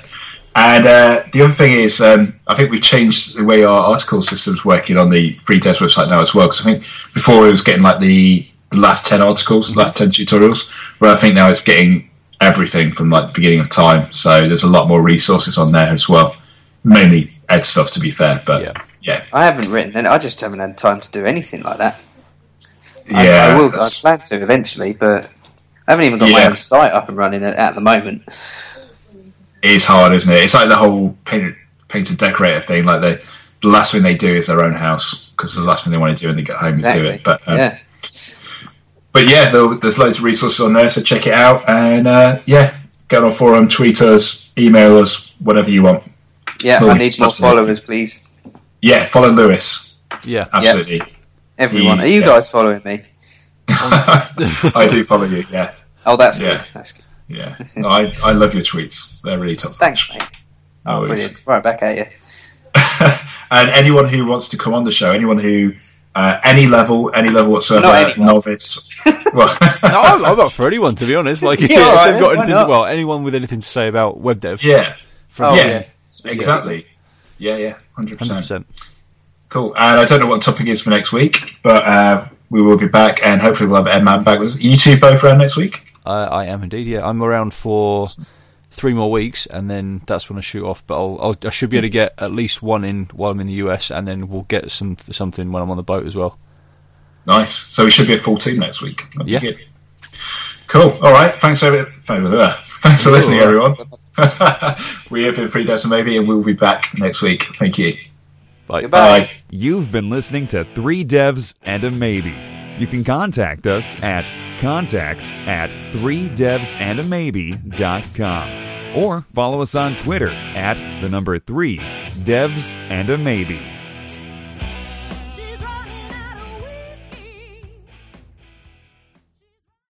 And uh, the other thing is, um, I think we've changed the way our article system's working on the Three Devs website now as well. Because I think before it was getting like the, the last 10 articles, the last 10 tutorials, where I think now it's getting everything from like the beginning of time. So there's a lot more resources on there as well. Mainly Ed stuff, to be fair. But Yeah. yeah, I haven't written and I just haven't had time to do anything like that. Yeah. I will. I plan to eventually, but I haven't even got my own site up and running at, at the moment. It is hard, isn't it? It's like the whole painted, painted decorator thing. Like the, the last thing they do is their own house because the last thing they want to do when they get home is do it. But um, yeah. but yeah, there- there's loads of resources on there, so check it out. And uh, yeah, get on forum, tweet us, email us, whatever you want. Yeah, Well, I need more followers, please. Yeah, follow Lewis. Yeah, Absolutely. Everyone, Yeah. are you guys following me? I do follow you. Yeah, Oh, that's Yeah. good. That's good. Yeah. No, I, I love your tweets. They're really tough. Thanks, mate. No worries. Brilliant. Right back at you. and anyone who wants to come on the show, anyone who uh, any level, any level whatsoever, Not novice. well, no, I'm, I'm up for anyone to be honest. Like, if, Yeah, all right, they've got anything, not? well, anyone with anything to say about web dev, yeah, from Oh, yeah, yeah. exactly. Yeah, yeah, hundred percent, percent. Cool. And I don't know what the topic is for next week, but uh, we will be back, and hopefully we'll have Edd Mann back with. You two both around next week. I, I am indeed. Yeah, I'm around for three more weeks, and then that's when I shoot off. But I'll, I'll, I should be able to get at least one in while I'm in the US, and then we'll get some something when I'm on the boat as well. Nice. So we should be a full team next week. That'd Yeah. Cool. All right. Thanks for thanks for listening, everyone. we have been Three Devs and Maybe, and we'll be back next week. Thank you. Bye. Goodbye. Bye. You've been listening to Three Devs and a Maybe. You can contact us at contact at 3devsandamaybe.com or follow us on Twitter at the number 3 devs and a maybe.